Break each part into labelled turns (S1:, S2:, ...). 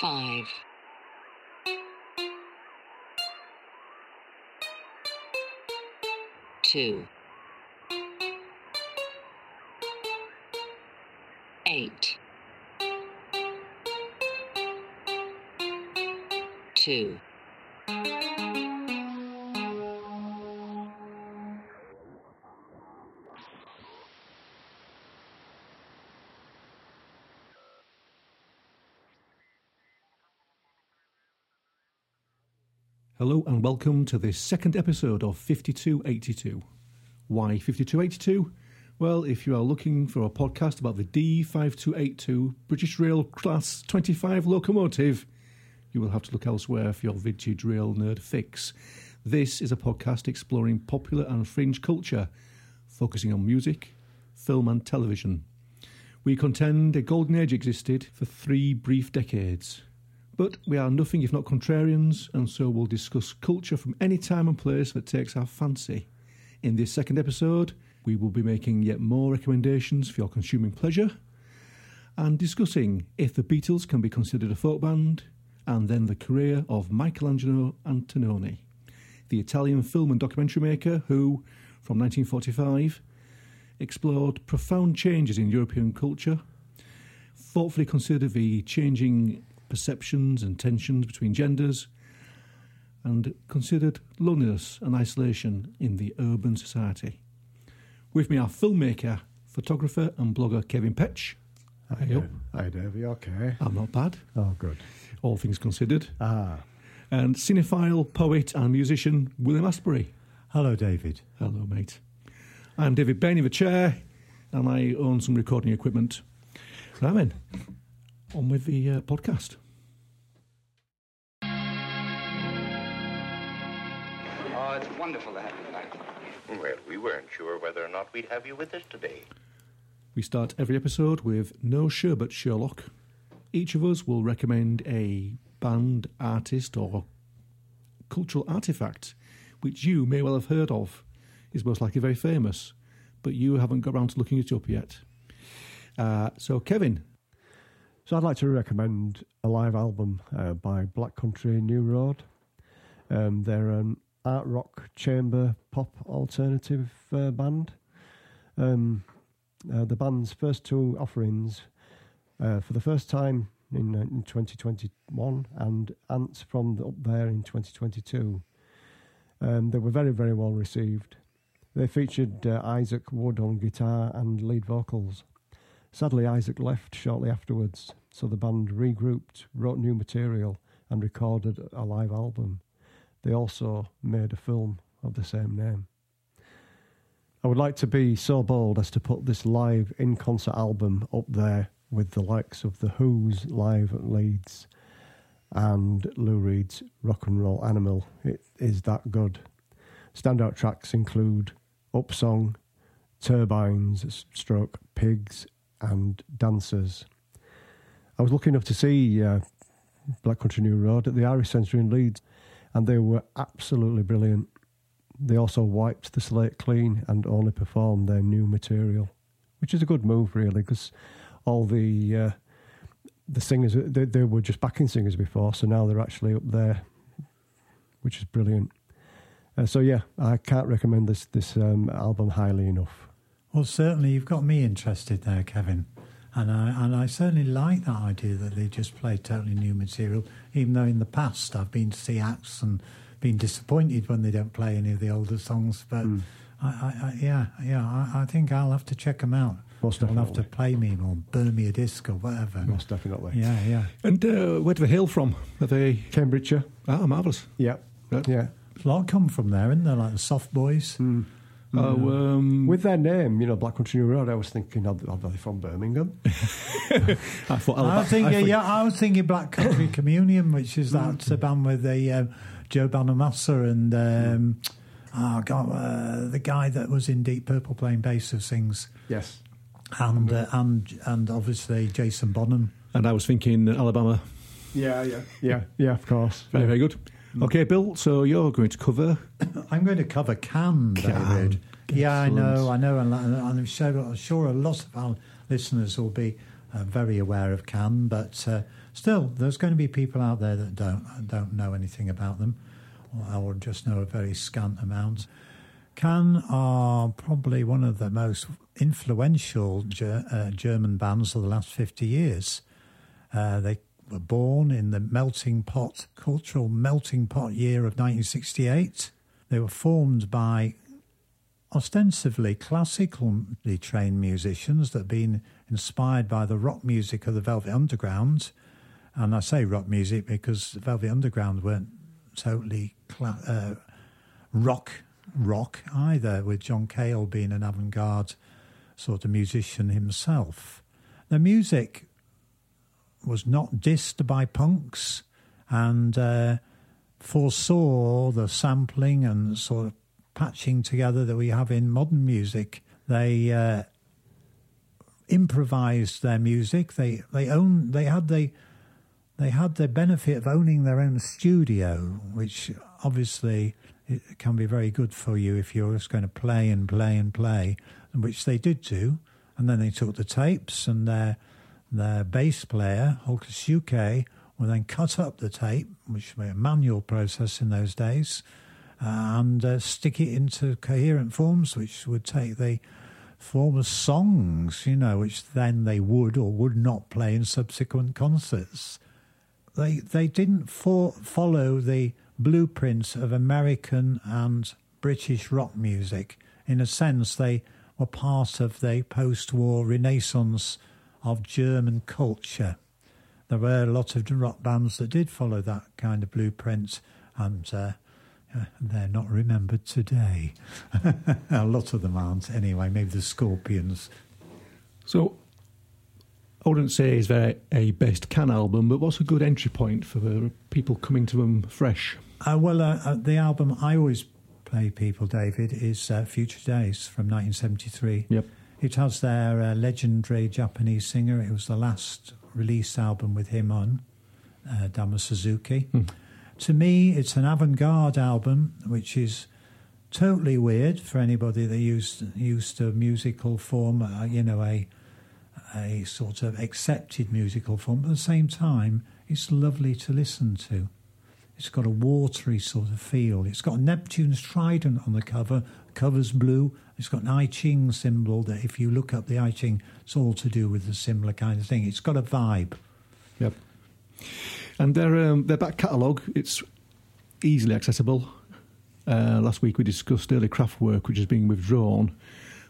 S1: five, two, eight, two.
S2: Hello and welcome to this second episode of 5282. Why 5282? Well, if you are looking for a podcast about the D5282 British Rail Class 25 locomotive, you will have to look elsewhere for your vintage rail nerd fix. This is a podcast exploring popular and fringe culture, focusing on music, film, and television. We contend a golden age existed for three brief decades. But we are nothing if not contrarians, and so we'll discuss culture from any time and place that takes our fancy. In this second episode, we will be making yet more recommendations for your consuming pleasure, and discussing if the Beatles can be considered a folk band, and then the career of Michelangelo Antonioni, the Italian film and documentary maker who, from 1945, explored profound changes in European culture, thoughtfully considered the changing perceptions and tensions between genders, and considered loneliness and isolation in the urban society. With me are filmmaker, photographer, and blogger Kevin Petch.
S3: Hi, Dave. Hi, Dave. You okay?
S2: I'm not bad,
S3: Oh, good.
S2: all things considered.
S3: Ah,
S2: And cinephile, poet, and musician William Astbury.
S4: Hello, David.
S2: Hello, mate. I'm David Bain Bainey, the chair, and I own some recording equipment. Then, on with the uh, podcast.
S5: Oh, it's wonderful to have you back.
S6: Well, we weren't sure whether or not we'd have you with us today.
S2: We start every episode with No Sherbet Sherlock. Each of us will recommend a band, artist, or cultural artifact which you may well have heard of, is most likely very famous, but you haven't got around to looking it up yet. Uh, so, Kevin,
S3: so I'd like to recommend a live album uh, by Black Country New Road. Um, they're an art rock chamber pop alternative uh, band. Um, uh, the band's first two offerings, uh, for the first time in, uh, in 2021, and Ants from the, up there in 2022. Um, they were very, very well received. They featured uh, Isaac Wood on guitar and lead vocals. Sadly, Isaac left shortly afterwards, so the band regrouped, wrote new material, and recorded a live album. They also made a film of the same name. I would like to be so bold as to put this live in concert album up there with the likes of The Who's live at Leeds and Lou Reed's Rock and Roll Animal. It is that good. Standout tracks include Upsong, Turbines, Stroke, Pigs, and Dancers. I was lucky enough to see uh, Black Country New Road at the Irish Centre in Leeds, and they were absolutely brilliant. They also wiped the slate clean and only performed their new material, which is a good move, really, because all the uh, the singers they, they were just backing singers before, so now they're actually up there, which is brilliant. Uh, so yeah, I can't recommend this this um, album highly enough.
S4: Well, certainly you've got me interested there, Kevin. And I, and I certainly like that idea that they just play totally new material, even though in the past I've been to see acts and been disappointed when they don't play any of the older songs. But I, I, I, yeah, yeah, I, I think I'll have to check them out.
S3: Most
S4: They'll have to
S3: definitely.
S4: play me or burn me a disc or whatever.
S3: Most definitely.
S4: Yeah, yeah.
S2: and uh, where do they hail from? Are they.
S3: Cambridgeshire.
S2: Ah, marvellous.
S3: Yeah.
S2: Right.
S3: Yeah.
S4: A lot come from there, isn't there? Like the Soft Boys.
S2: Oh, um,
S3: With their name, you know, Black Country New Road, I was thinking, are are they from Birmingham?
S2: I thought
S4: I
S2: Alabama.
S4: was thinking,
S2: I thought-
S4: yeah, I was thinking Black Country Communion, which is that uh, band with the um, Joe Bonamassa and um, oh god, uh, the guy that was in Deep Purple playing bass who sings,
S3: yes.
S4: and uh, and and obviously Jason Bonham.
S2: And I was thinking Alabama.
S3: Yeah, yeah. Yeah, yeah, of course.
S2: Very, very good. Okay, Bill, so you're going to cover.
S4: I'm going to cover Can, David. Yeah, I know, I know, and, I'm sure, sure a lot of our listeners will be uh, very aware of Can, but uh, still, there's going to be people out there that don't don't know anything about them, or, or just know a very scant amount. Can are probably one of the most influential ger- uh, German bands of the last 50 years. Uh, they were born in the melting pot, cultural melting pot year of 1968. They were formed by ostensibly classically trained musicians that had been inspired by the rock music of the Velvet Underground. And I say rock music because the Velvet Underground weren't totally cla- uh, rock rock either, with John Cale being an avant garde sort of musician himself. The music was not dissed by punks and uh, foresaw the sampling and sort of patching together that we have in modern music. They uh, improvised their music. They they own they had the they had the benefit of owning their own studio, which obviously it can be very good for you if you're just going to play and play and play, which they did do. And then they took the tapes and their their bass player, Czukay, will then cut up the tape, which was a manual process in those days, and uh, stick it into coherent forms, which would take the form of songs, you know, which then they would or would not play in subsequent concerts. They they didn't follow the blueprints of American and British rock music. In a sense, they were part of the post-war renaissance of German culture. There were a lot of rock bands that did follow that kind of blueprint, and uh, they're not remembered today. a lot of them aren't, anyway. Maybe the Scorpions.
S2: So, I wouldn't say it's a, a best can album, but what's a good entry point for people coming to them fresh?
S4: Uh, well, uh, uh, the album I always play people, David, is uh, Future Days from 1973.
S2: Yep.
S4: It has their uh, legendary Japanese singer. It was the last released album with him on, uh, Damo Suzuki.
S2: Hmm.
S4: To me, it's an avant-garde album, which is totally weird for anybody that used used to musical form. Uh, you know, a a sort of accepted musical form. But at the same time, it's lovely to listen to. It's got a watery sort of feel. It's got Neptune's trident on the cover. Cover's blue. It's got an I Ching symbol that if you look up the I Ching, it's all to do with a similar kind of thing. It's got a vibe.
S2: Yep. And their um, their back catalogue, it's easily accessible. Uh, last week we discussed early Kraftwerk, which is being withdrawn,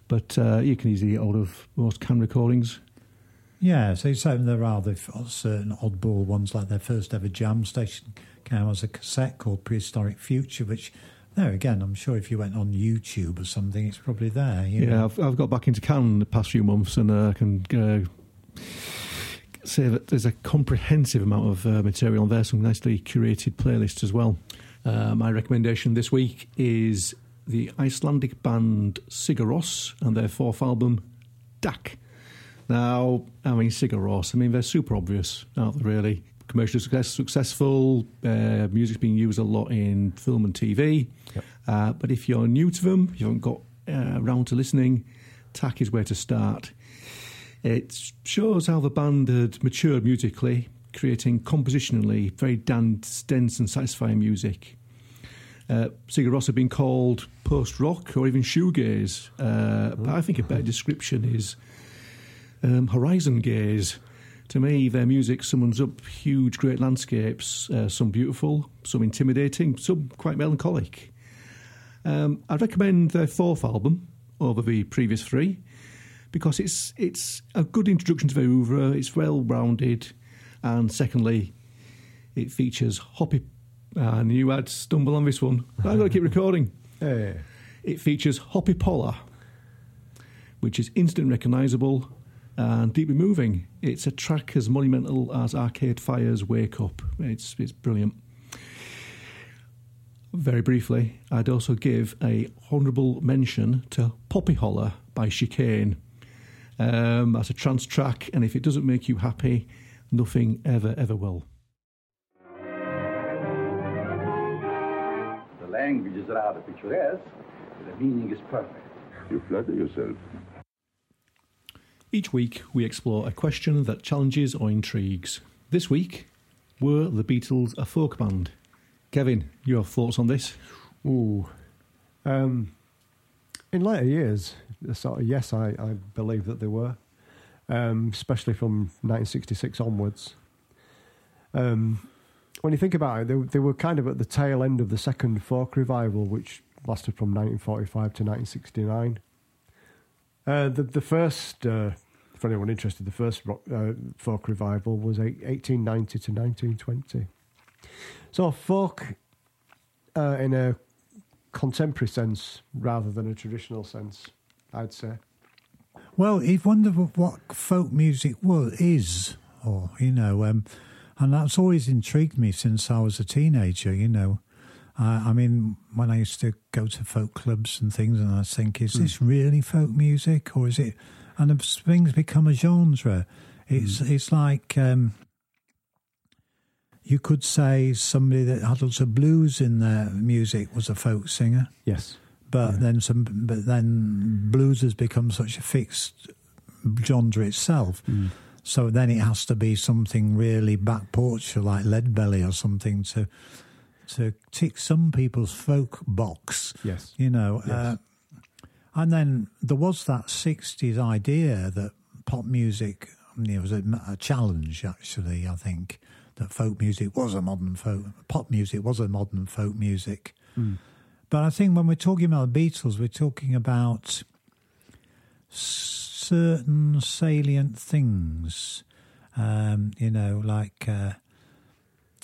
S2: but uh, you can easily get hold of most can recordings.
S4: Yeah, so, so there are the certain oddball ones like their first ever jam station came as a cassette called Prehistoric Future, which there again, I'm sure if you went on YouTube or something, it's probably there.
S2: yeah, I've, I've, got back into Can the past few months, and uh, I can uh, say that there's a comprehensive amount of uh, material on there, some nicely curated playlists as well. Uh, my recommendation this week is the Icelandic band Sigur Rós and their fourth album, Takk. Now, I mean, Sigur Rós, I mean, they're super obvious, aren't they, really? Commercially success, successful, uh, music's being used a lot in film and TV.
S3: Yep.
S2: Uh, but if you're new to them, you haven't got uh, around to listening, Takk is where to start. It shows how the band had matured musically, creating compositionally very dense, dense and satisfying music. Uh, Sigur Rós have been called post rock or even shoegaze, uh, but I think a better description is um, horizon gaze. To me, their music summons up huge, great landscapes, uh, some beautiful, some intimidating, some quite melancholic. Um, I'd recommend their fourth album over the previous three because it's it's a good introduction to their oeuvre. It's well rounded, and secondly, it features Hoppy. I knew I'd stumble on this one. I've got to keep recording.
S3: Hey.
S2: It features Hoppípolla, which is instant recognisable and deeply moving. It's a track as monumental as Arcade Fire's Wake Up. It's, it's brilliant. Very briefly, I'd also give a honourable mention to Poppiholla by Chicane. Um, that's a trance track, and if it doesn't make you happy, nothing ever, ever will.
S7: The language is rather picturesque, the meaning is perfect.
S8: You flatter yourself.
S2: Each week, we explore a question that challenges or intrigues. This week, were the Beatles a folk band? Kevin, your thoughts on this?
S3: Ooh. Um, in later years, sort of, yes, I, I believe that they were, um, especially from 1966 onwards. Um, when you think about it, they, they were kind of at the tail end of the second folk revival, which lasted from 1945 to 1969. Uh, the the first, uh, for anyone interested, the first rock, uh, folk revival was eight, 1890 to 1920. So folk, uh, in a contemporary sense rather than a traditional sense, I'd say.
S4: Well, you've wondered what folk music was is, or you know, um, and that's always intrigued me since I was a teenager. You know, uh, I mean, when I used to go to folk clubs and things, and I think, is this really folk music, or is it? And things become a genre. It's it's like um, you could say somebody that had lots of blues in their music was a folk singer.
S3: Yes.
S4: But then some, but then blues has become such a fixed genre itself. So then it has to be something really back porch like Leadbelly or something to to tick some people's folk box.
S3: Yes.
S4: You know,
S3: Yes.
S4: uh, and then there was that '60s idea that pop music, it was a, a challenge, actually. I think that folk music was a modern folk, pop music was a modern folk music. But I think when we're talking about the Beatles, we're talking about certain salient things. Um, you know, like, uh,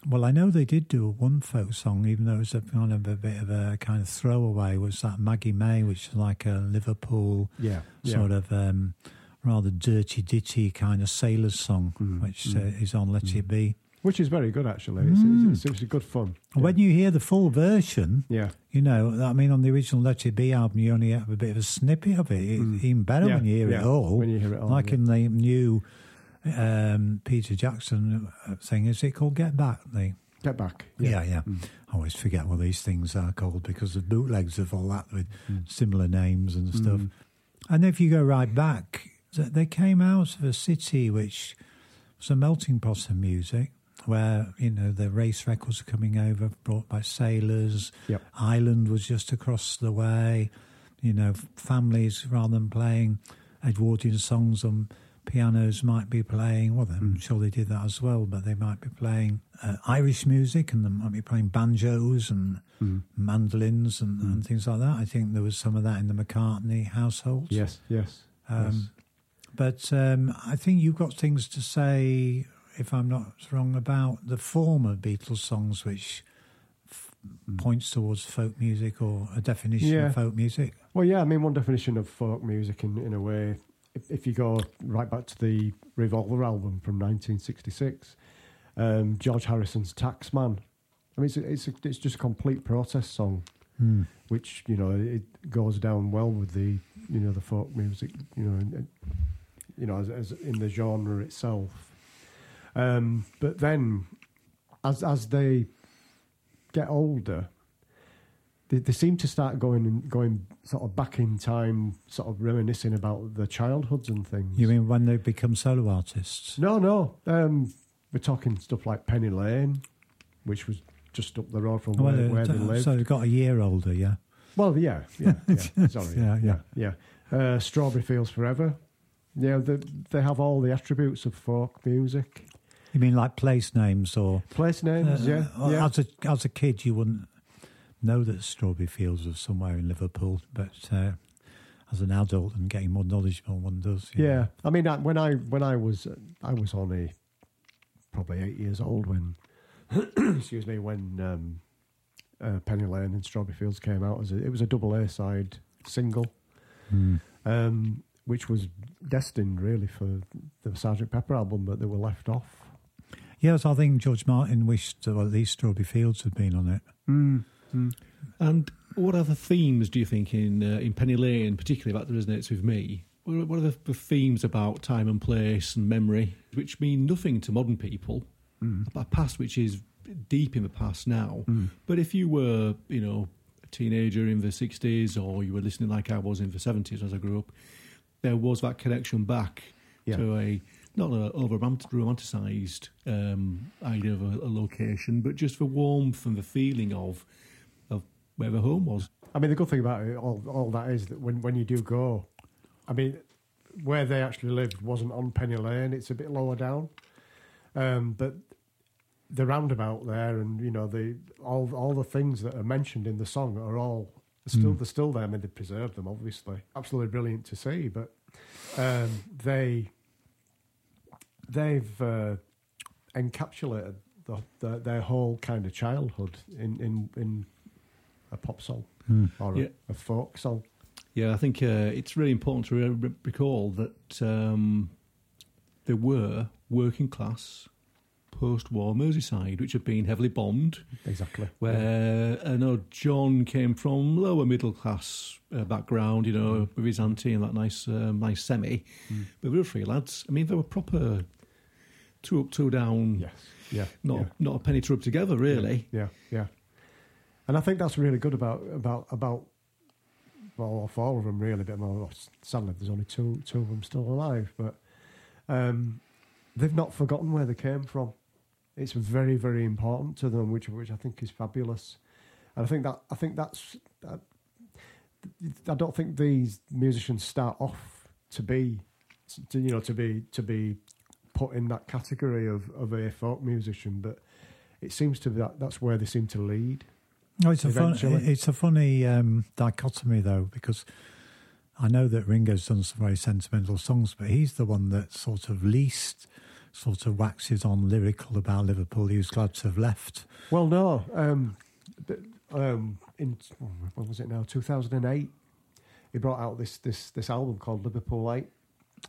S4: well, I know they did do a one folk song, even though it was a kind of a bit of a kind of throwaway. Was that Maggie May, which is like a Liverpool
S3: Yeah. yeah.
S4: sort of um, rather dirty ditty kind of sailors song,
S3: Mm,
S4: which uh, is on Let It Be.
S3: Which is very good, actually. It's, it's, it's, it's good fun.
S4: When you hear the full version,
S3: Yeah.
S4: you know, I mean, on the original Let It Be album, you only have a bit of a snippet of it. It's even better
S3: Mm. Yeah,
S4: when you hear
S3: yeah,
S4: it all.
S3: when you hear it all,
S4: Like
S3: yeah.
S4: in the new um, Peter Jackson uh, thing, is it called Get Back? The,
S3: Get back.
S4: yeah, yeah.
S3: Mm.
S4: I always forget what these things are called because of bootlegs of all that with
S3: Mm.
S4: similar names and stuff. And if you go right back, they came out of a city which was a melting pot of music, where you know the race records were coming over, brought by sailors.
S3: Yep.
S4: Ireland was just across the way. You know, families rather than playing Edwardian songs on pianos might be playing. Well, I'm sure they did that as well, but they might be playing uh, Irish music and they might be playing banjos and mandolins and, and things like that. I think there was some of that in the McCartney household.
S3: Yes, yes.
S4: Um, But um, I think you've got things to say, if I'm not wrong, about the form of Beatles songs, which f- points towards folk music or a definition
S3: Yeah.
S4: of folk music.
S3: Well, yeah, I mean, one definition of folk music in, in a way, if, if you go right back to the Revolver album from 1966, um, George Harrison's Taxman. I mean, it's, a, it's, a, it's just a complete protest song, which, you know, it goes down well with the, you know, the folk music, you know, and- you know, as, as in the genre itself. Um, but then, as as they get older, they, they seem to start going and going sort of back in time, sort of reminiscing about their childhoods and things.
S4: You mean when they become solo artists?
S3: No, no. Um, we're talking stuff like Penny Lane, which was just up the road from
S4: Well,
S3: where,
S4: uh,
S3: where they
S4: so
S3: lived.
S4: they've got a year older, yeah.
S3: Well, yeah, yeah, yeah. Sorry,
S4: Yeah,
S3: yeah,
S4: yeah.
S3: yeah. Uh, Strawberry Fields Forever. Yeah, they, they have all the attributes of folk music.
S4: You mean like place names or?
S3: Place names,
S4: Uh,
S3: yeah, yeah.
S4: As a as a kid, you wouldn't know that Strawberry Fields was somewhere in Liverpool, but uh, as an adult and getting more knowledgeable, one does.
S3: Yeah,
S4: know.
S3: I mean, I, when I when I was I was only probably eight years old when, excuse me, when um, uh, Penny Lane and Strawberry Fields came out as a, it was a double A side single,
S4: Hmm.
S3: um, which was destined really for the Sergeant Pepper album, but they were left off.
S4: Yes, I think George Martin wished uh, at least Strawberry Fields had been on it.
S2: And what other themes do you think in uh, in Penny Lane, particularly about that resonates with me? What are, the, the themes about time and place and memory, which mean nothing to modern people, a past which is deep in the past now. But if you were, you know, a teenager in the '60s, or you were listening like I was in the '70s as I grew up, there was that connection back.
S3: Yeah.
S2: to a not a over romanticized um, idea of a, a location, but just the warmth and the feeling of where the home was.
S3: I mean, the good thing about it, all, all that is that when, when you do go, I mean, where they actually lived wasn't on Penny Lane, it's a bit lower down. Um, but the roundabout there and, you know, the all all the things that are mentioned in the song are all still, they're still there. I mean, they preserved them, obviously. Absolutely brilliant to see. But um, they, they've uh, encapsulated the, the, their whole kind of childhood in, in, in a pop song or a,
S2: Yeah.
S3: a folk song.
S2: Yeah, I think uh, it's really important to re- recall that um, there were working class post-war Merseyside, which had been heavily bombed.
S3: Exactly.
S2: Where I know John came from lower middle class uh, background, you know, with his auntie and that nice, um, nice semi. But we were three lads. I mean, they were proper two up, two down.
S3: Yes. Yeah.
S2: Not
S3: yeah.
S2: not a penny to rub together, really.
S3: Yeah, yeah. And I think that's really good about about about well, all of them really. But well, sadly, there's only two two of them still alive. But um, they've not forgotten where they came from. It's very very important to them, which which I think is fabulous. And I think that I think that's. I, I don't think these musicians start off to be, to, you know, to be to be put in that category of, of a folk musician, but it seems to be that that's where they seem to lead.
S4: No, it's a fun, it's a funny um, dichotomy though because I know that Ringo's done some very sentimental songs, but he's the one that sort of least sort of waxes on lyrical about Liverpool. He was glad to have left.
S3: Well, no, um, but, um, in what was it now? Two thousand and eight. He brought out this this this album called Liverpool Eight,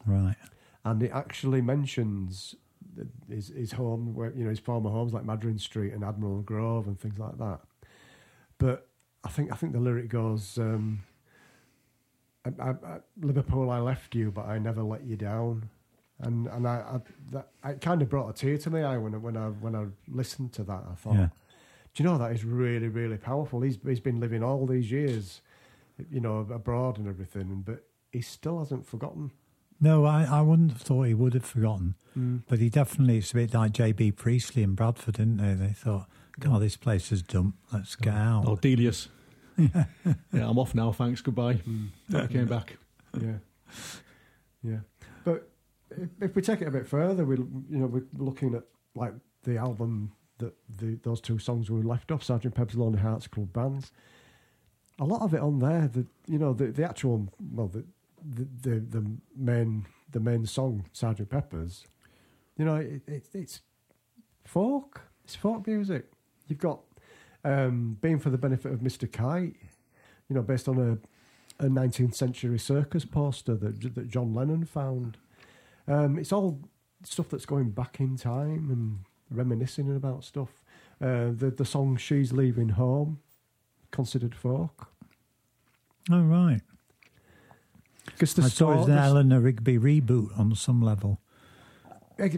S4: Right.
S3: and it actually mentions his his home, where you know his former homes like Madryn Street and Admiral Grove and things like that. But I think I think the lyric goes, um, I, I, I, "Liverpool, I left you, but I never let you down." And and I, I that it kind of brought a tear to my eye when I, when I when I listened to that. I thought,
S4: Yeah.
S3: do you know that is really really powerful? He's he's been living all these years, you know, abroad and everything, but he still hasn't forgotten.
S4: No, I, I wouldn't have thought he would have forgotten, but he definitely. It's a bit like J.B. Priestley in Bradford, didn't they? They thought, "God, mm. this place is dump. Let's get out."
S2: Oh, Delius. yeah, I'm off now. Thanks. Goodbye. Mm. I came back.
S3: Yeah, yeah. But if, if we take it a bit further, we you know we're looking at like the album that the those two songs were left off, Sergeant Pepper's Lonely Hearts Club Bands. A lot of it on there, the you know the the actual well the the the, the main the main song Sergeant Pepper's, you know it, it, it's folk, it's folk music. You've got um, being for the benefit of Mr. Kite, you know, based on a, a 19th century circus poster that that John Lennon found. Um, it's all stuff that's going back in time and reminiscing about stuff. Uh, the the song "She's Leaving Home" considered folk
S4: Oh, right.
S3: the
S4: I saw it's an Eleanor Rigby reboot on some level.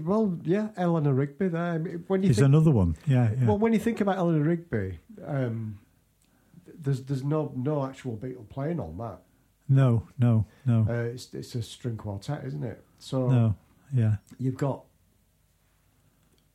S3: Well, yeah, Eleanor Rigby. There, I mean, when you
S4: There's
S3: think,
S4: another one. Yeah, yeah.
S3: well, when you think about Eleanor Rigby, um, there's there's no no actual Beatle playing on that.
S4: no, no, no,
S3: Uh, it's it's a string quartet, isn't it? So
S4: no. Yeah.
S3: you've got,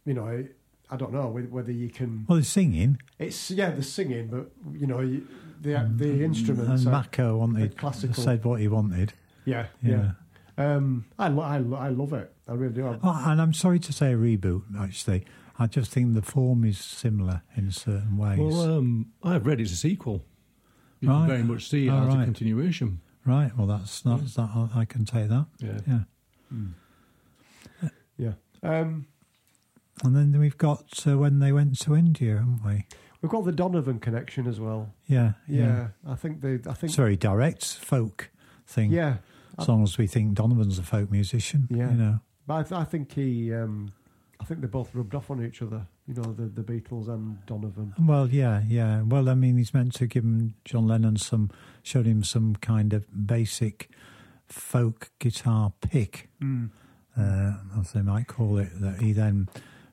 S3: you know, I, I don't know whether you can.
S4: Well, they're singing.
S3: It's yeah, the singing, but you know, the the
S4: And
S3: instruments.
S4: Mako wanted
S3: classical-
S4: said what he wanted.
S3: yeah, yeah.
S4: Yeah.
S3: Um, I, lo- I, lo- I love it. I really do. I-
S4: Oh, and I'm sorry to say a reboot. Actually, I just think the form is similar in certain ways.
S2: Well, um, I've read it's a sequel. You
S4: Right.
S2: can very much see it
S4: Oh,
S2: as a continuation.
S4: right. Well, that's that's that. I- I can take that.
S2: Yeah.
S4: Yeah.
S3: yeah. Um,
S4: And then we've got uh, when they went to India, haven't we?
S3: we've got the Donovan connection as well.
S4: Yeah.
S3: Yeah, I think they. I think.
S4: It's very direct folk thing.
S3: Yeah,
S4: As long as we think Donovan's a folk musician.
S3: Yeah.
S4: You know.
S3: But I, th- I think he. Um, I think they both rubbed off on each other. You know, the the Beatles and Donovan.
S4: Well, yeah, yeah. Well, I mean, he's meant to give him John Lennon some, showed him some kind of basic folk guitar pick, uh, as they might call it, that he then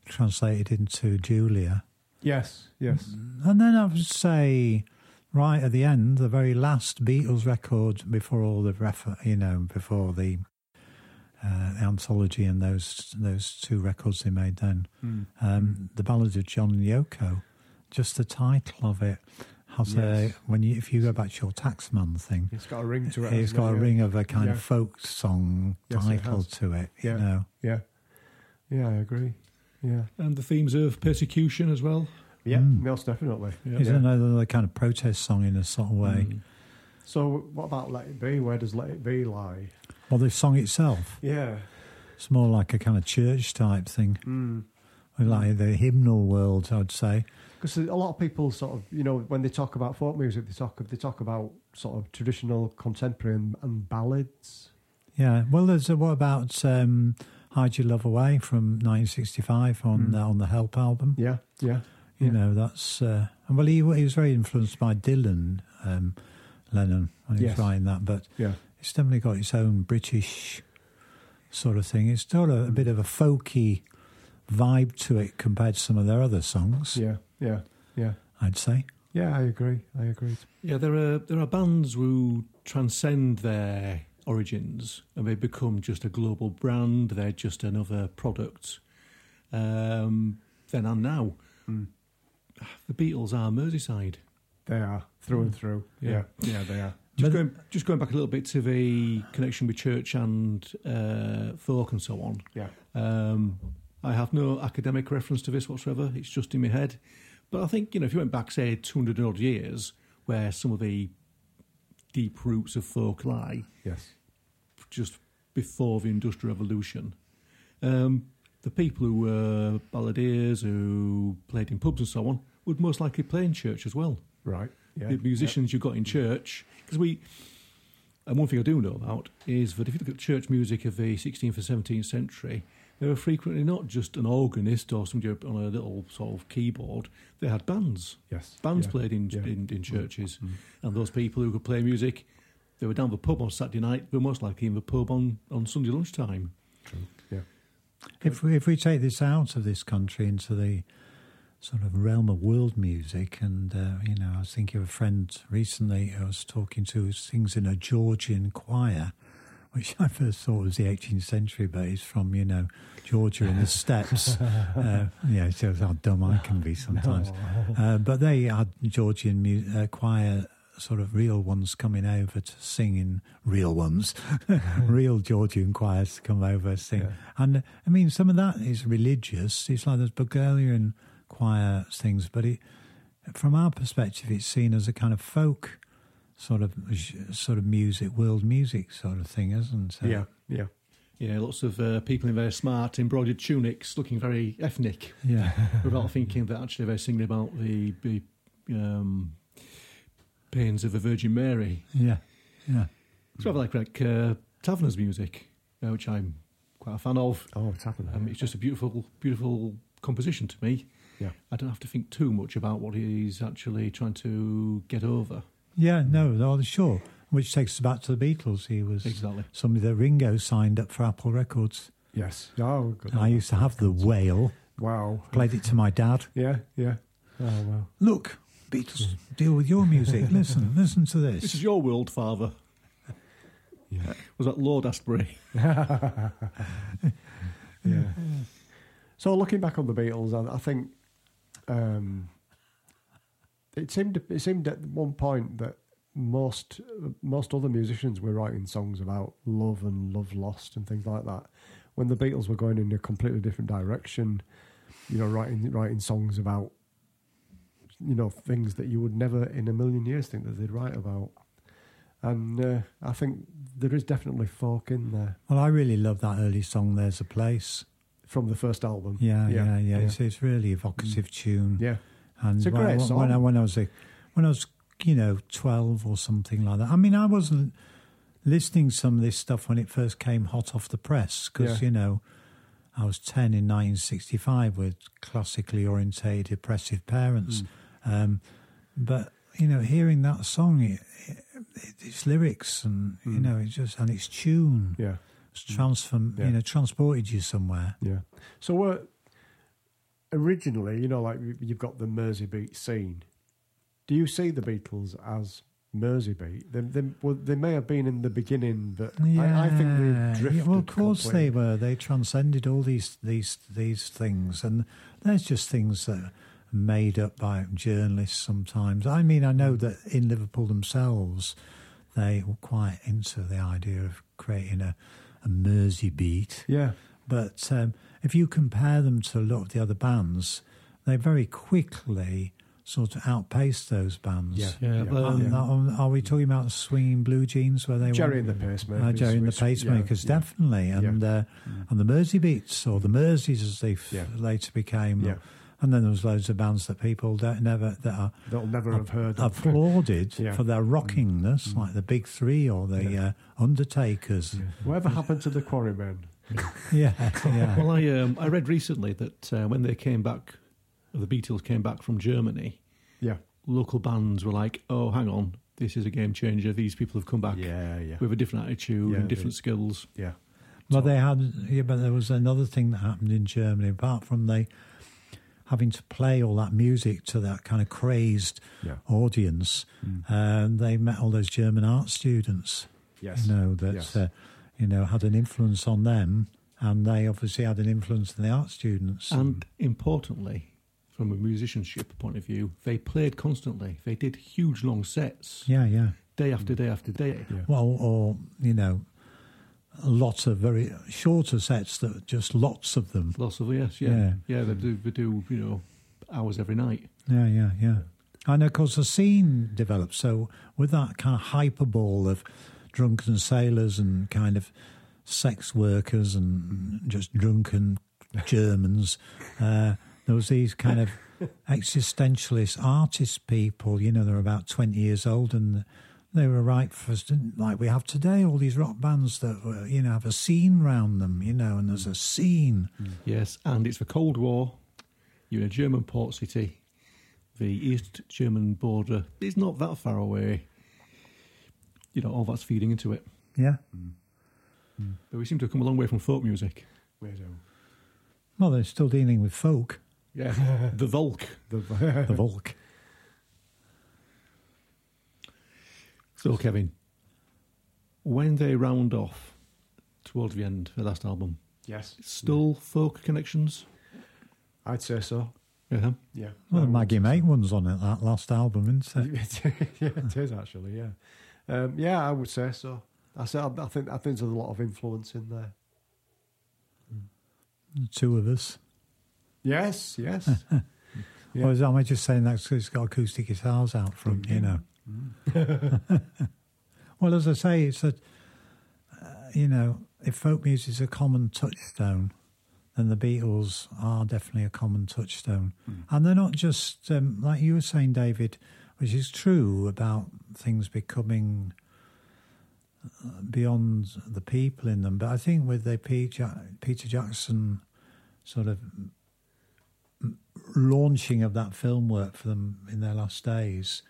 S4: translated into Julia.
S3: Yes, yes.
S4: And then I would say, right at the end, the very last Beatles record before all the refer, you know, before the uh, anthology and those those two records they made then.
S3: Hmm.
S4: Um, the Ballad of John and Yoko, just the title of it has a when you if you go back to your Taxman thing,
S3: It's got a ring to it.
S4: it's
S3: hasn't
S4: got
S3: it?
S4: a
S3: Yeah.
S4: ring of a kind
S3: Yeah.
S4: of folk song
S3: Yes,
S4: title
S3: has.
S4: to it.
S3: Yeah.
S4: You know,
S3: Yeah, yeah, I agree. Yeah,
S2: And the themes of persecution as well.
S3: yeah,
S4: Mm.
S3: most definitely.
S2: Yeah.
S4: it's another kind of protest song in a sort of way.
S2: Mm.
S3: So, what about Let It Be? Where does Let It Be lie?
S4: Well, the song itself,
S3: Yeah.
S4: it's more like a kind of church type thing,
S3: Mm.
S4: like the hymnal world, I'd say.
S3: Because a lot of people sort of, you know, when they talk about folk music, they talk they talk about sort of traditional, contemporary, and, and ballads.
S4: Yeah. Well, there's a, what about um, Hide Your Love Away from 1965 on
S3: Mm.
S4: uh, on the Help album?
S3: Yeah, yeah,
S4: You
S3: yeah.
S4: know, that's uh, well, he, he was very influenced by Dylan um, Lennon when he
S3: Yes.
S4: was writing that, but
S3: yeah,
S4: it's definitely got its own British sort of thing. It's got a, a bit of a folky vibe to it compared to some of their other songs.
S3: yeah, yeah, yeah.
S4: I'd say.
S3: Yeah, I agree. I agree.
S2: Yeah, there are there are bands who transcend their origins and they become just a global brand. They're just another product. Um, then and now,
S3: Mm.
S2: the Beatles are Merseyside.
S3: They are through and through. Yeah,
S2: Yeah.
S3: yeah, they are.
S2: Just
S4: But-
S2: going, just going back a little bit to the connection with church and uh, folk and so on.
S3: Yeah,
S2: Um, I have no academic reference to this whatsoever. It's just in my head. But I think, you know, if you went back, say, 200 odd years, where some of the deep roots of folk lie,
S3: yes,
S2: just before the Industrial Revolution, um, the people who were balladeers, who played in pubs and so on, would most likely play in church as well.
S3: Right. Yeah,
S2: the musicians you got in church, because we, and one thing I do know about is that if you look at church music of the 16th and 17th century, they were frequently not just an organist or somebody on a little sort of keyboard. They had bands.
S3: Yes,
S2: Bands
S3: yeah,
S2: played in,
S3: yeah.
S2: in in mm, churches, mm, mm. and those people who could play music, they were down the pub on Saturday night. They were most likely in the pub on, on Sunday lunchtime.
S3: Yeah,
S4: If we, if we take this out of this country into the sort of realm of world music, and uh, you know, I was thinking of a friend recently I was talking to who sings in a Georgian choir, which I first thought was the 18th century, but he's from you know Georgia in the steppes. uh, yeah, it shows how dumb I can be sometimes. Uh, but they had Georgian mu- uh, choir. Sort of real ones coming over to sing in real ones, real Georgian choirs to come over and sing.
S3: Yeah.
S4: And I mean, some of that is religious. It's like those Bulgarian choir things, but it, from our perspective, it's seen as a kind of folk sort of sort of music, world music sort of thing, isn't it?
S3: yeah, yeah.
S2: Yeah, lots of uh, people in very smart embroidered tunics, looking very ethnic.
S4: yeah,
S2: without thinking that actually they're singing about the, the um, pains of the Virgin Mary.
S4: yeah, yeah.
S2: It's rather like like uh, Tavener's music, uh, which I'm quite a fan of.
S3: Oh, it's.
S2: Um, it's just a beautiful, beautiful composition to me.
S3: Yeah,
S2: I don't have to think too much about what he's actually trying to get over.
S4: Yeah, no, no, sure. Which takes us back to the Beatles. He was
S2: Exactly.
S4: somebody that Ringo signed up for Apple Records.
S3: yes. Oh, good.
S4: I used to have the whale.
S3: wow.
S4: Played it to my dad.
S3: Yeah, yeah. Oh, wow.
S4: Look, Beatles, deal with your music. Listen, listen to
S2: This
S4: this.
S2: is your world, Father.
S3: Yeah.
S2: Was that Lord Astbury?
S3: Yeah. So looking back on the Beatles, I, I think um, it seemed it seemed at one point that most most other musicians were writing songs about love and love lost and things like that. When the Beatles were going in a completely different direction, you know, writing writing songs about you know things that you would never in a million years think that they'd write about. And uh, I think there is definitely folk in there
S4: Well, I really love that early song, There's a Place.
S3: From the first album.
S4: Yeah, yeah, yeah.
S3: yeah.
S4: It's, it's really evocative tune.
S3: Yeah.
S4: and
S3: It's a
S4: when,
S3: great
S4: when,
S3: song.
S4: When I, when I was a, when I was you know twelve or something like that. I mean, I wasn't listening to some of this stuff when it first came hot off the press because
S3: Yeah.
S4: you know I was ten in 1965 with classically orientated, oppressive parents.
S3: Hmm.
S4: Um, but you know, hearing that song, it, it, its lyrics and you
S3: Hmm.
S4: know, it just and its tune,
S3: Yeah.
S4: It's transform,
S3: Yeah.
S4: you know, transported you somewhere.
S3: Yeah. So originally, you know, like you- you've got the Mersey beat scene. Do you see the Beatles as Mersey beat. They, they, well, they may have been in the beginning, but I, I think they drifted.
S4: Yeah, well, of course they were. They transcended all these these these things, and there's just things that are made up by journalists sometimes. I mean, I know that in Liverpool themselves, they were quite into the idea of creating a, a Mersey beat.
S3: Yeah,
S4: But um, if you compare them to a lot of the other bands, they very quickly sort of outpaced those bands.
S3: yeah,
S2: Yeah,
S3: yeah.
S4: Um,
S2: Yeah.
S4: Are we talking about swinging blue jeans where they
S3: Jerry
S4: were?
S3: and the Pacemakers.
S4: Uh, Jerry and the
S3: which- yeah,
S4: Pacemakers,
S3: yeah.
S4: definitely, and uh, and the Mersey Beats or the Merseys as they f-
S3: Yeah.
S4: later became.
S3: Yeah.
S4: And then there was loads of bands that people don't never that are
S3: They'll never have heard of.
S4: applauded
S3: Yeah.
S4: for their rockingness, like the Big Three or the
S3: Yeah.
S4: uh, Undertakers.
S3: Whatever happened to the Quarrymen?
S4: Yeah, yeah.
S2: Well, I um, I read recently that uh, when they came back, the Beatles came back from Germany.
S3: Yeah,
S2: Local bands were like, "Oh, hang on, this is a game changer. These people have come back
S3: yeah, yeah,
S2: with a different attitude
S3: Yeah,
S2: and different
S3: they-
S2: skills."
S3: yeah.
S4: Well, they had, yeah, but there was another thing that happened in Germany. Apart from they having to play all that music to that kind of crazed
S3: Yeah.
S4: audience, and they met all those German art students.
S3: Yes.
S4: you know that
S3: Yes.
S4: uh, you know had an influence on them, and they obviously had an influence on the art students.
S2: And importantly, from a musicianship point of view, they played constantly. They did huge long sets,
S4: yeah, yeah.
S2: day after day after day.
S3: Yeah.
S4: Well, or you know, lots of very shorter sets that just lots of them.
S2: Lots of yes, yeah,
S4: Yeah.
S2: yeah. they do, they do, you know, hours every night.
S4: Yeah, yeah, yeah. And of course, the scene developed. So with that kind of hyperbole of drunken sailors and kind of sex workers and just drunken Germans, uh, there was these kind of existentialist artist people. You know, they're about twenty years old and. They were right for us, like we have today. All these rock bands that were, you know, have a scene round them, you know, and there's a scene. Mm.
S2: Yes, and it's the Cold War. You're in a German port city. The East German border is not that far away. You know, all that's feeding into it.
S4: Yeah. Mm. Mm.
S2: But we seem to have come a long way from folk music.
S3: We do.
S4: Well, they're still dealing with folk.
S2: Yeah, the Volk.
S3: The,
S4: The Volk.
S2: So, Kevin, when they round off towards the end, the last album,
S3: yes,
S2: still folk connections?
S3: I'd say so.
S2: Yeah.
S3: Yeah.
S4: Well,
S3: I
S4: the Maggie May one's on it, that last album, isn't it?
S3: so. yeah, it is actually. Yeah, um, yeah, I would say so. I say, I think I think there's a lot of influence in there.
S4: The two of us.
S3: Yes, yes. Yeah.
S4: Or is, am I just saying that 'cause it's got acoustic guitars out front, you know? well, as I say, it's that uh, you know, if folk music is a common touchstone, then the Beatles are definitely a common touchstone. And they're not just, um, like you were saying, David, which is true about things becoming uh, beyond the people in them. But I think with the Peter, Peter Jackson sort of launching of that film work for them in their last days,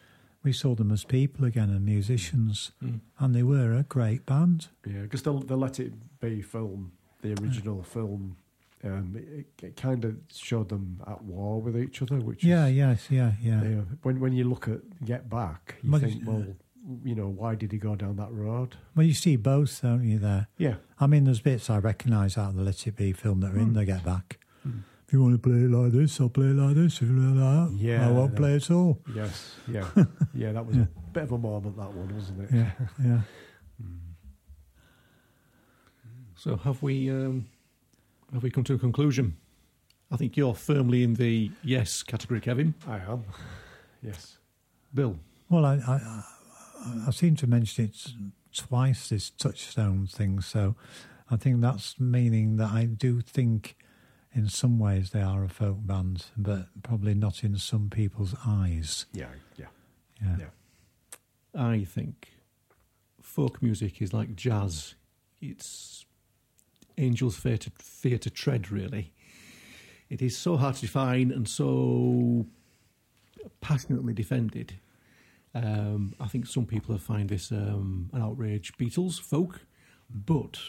S4: we saw them as people again and musicians, mm. Mm. and they were a great band.
S3: Yeah, because the, the Let It Be film, the original film, um, it, it kind of showed them at war with each other, which
S4: Yeah,
S3: is,
S4: yes, yeah, yeah.
S3: yeah. When when you look at Get Back, you
S4: Well,
S3: think, well, you know, why did he go down that road?
S4: Well, you see both, don't you? There.
S3: Yeah,
S4: I mean, there's bits I recognise out of the Let It Be film that are in hmm. the Get Back. Hmm. If you want to play it like this, I'll play it like this. If you like that,
S3: Yeah,
S4: I won't
S3: that-
S4: play it all.
S3: yes, yeah, yeah. That was a bit of a moment, that one, wasn't it?
S4: Yeah, yeah.
S2: So, have we um, have we come to a conclusion? I think you're firmly in the yes category, Kevin.
S3: I am. Yes.
S2: Bill.
S4: Well, I, I, I- I seem to mention it twice, this touchstone thing. So I think that's meaning that I do think in some ways they are a folk band, but probably not in some people's eyes.
S3: Yeah, yeah,
S4: Yeah.
S3: yeah.
S2: I think folk music is like jazz. It's angels fear to, fear to tread, really. It is so hard to define and so passionately defended. Um, I think some people find this um, an outrage. Beatles, folk, but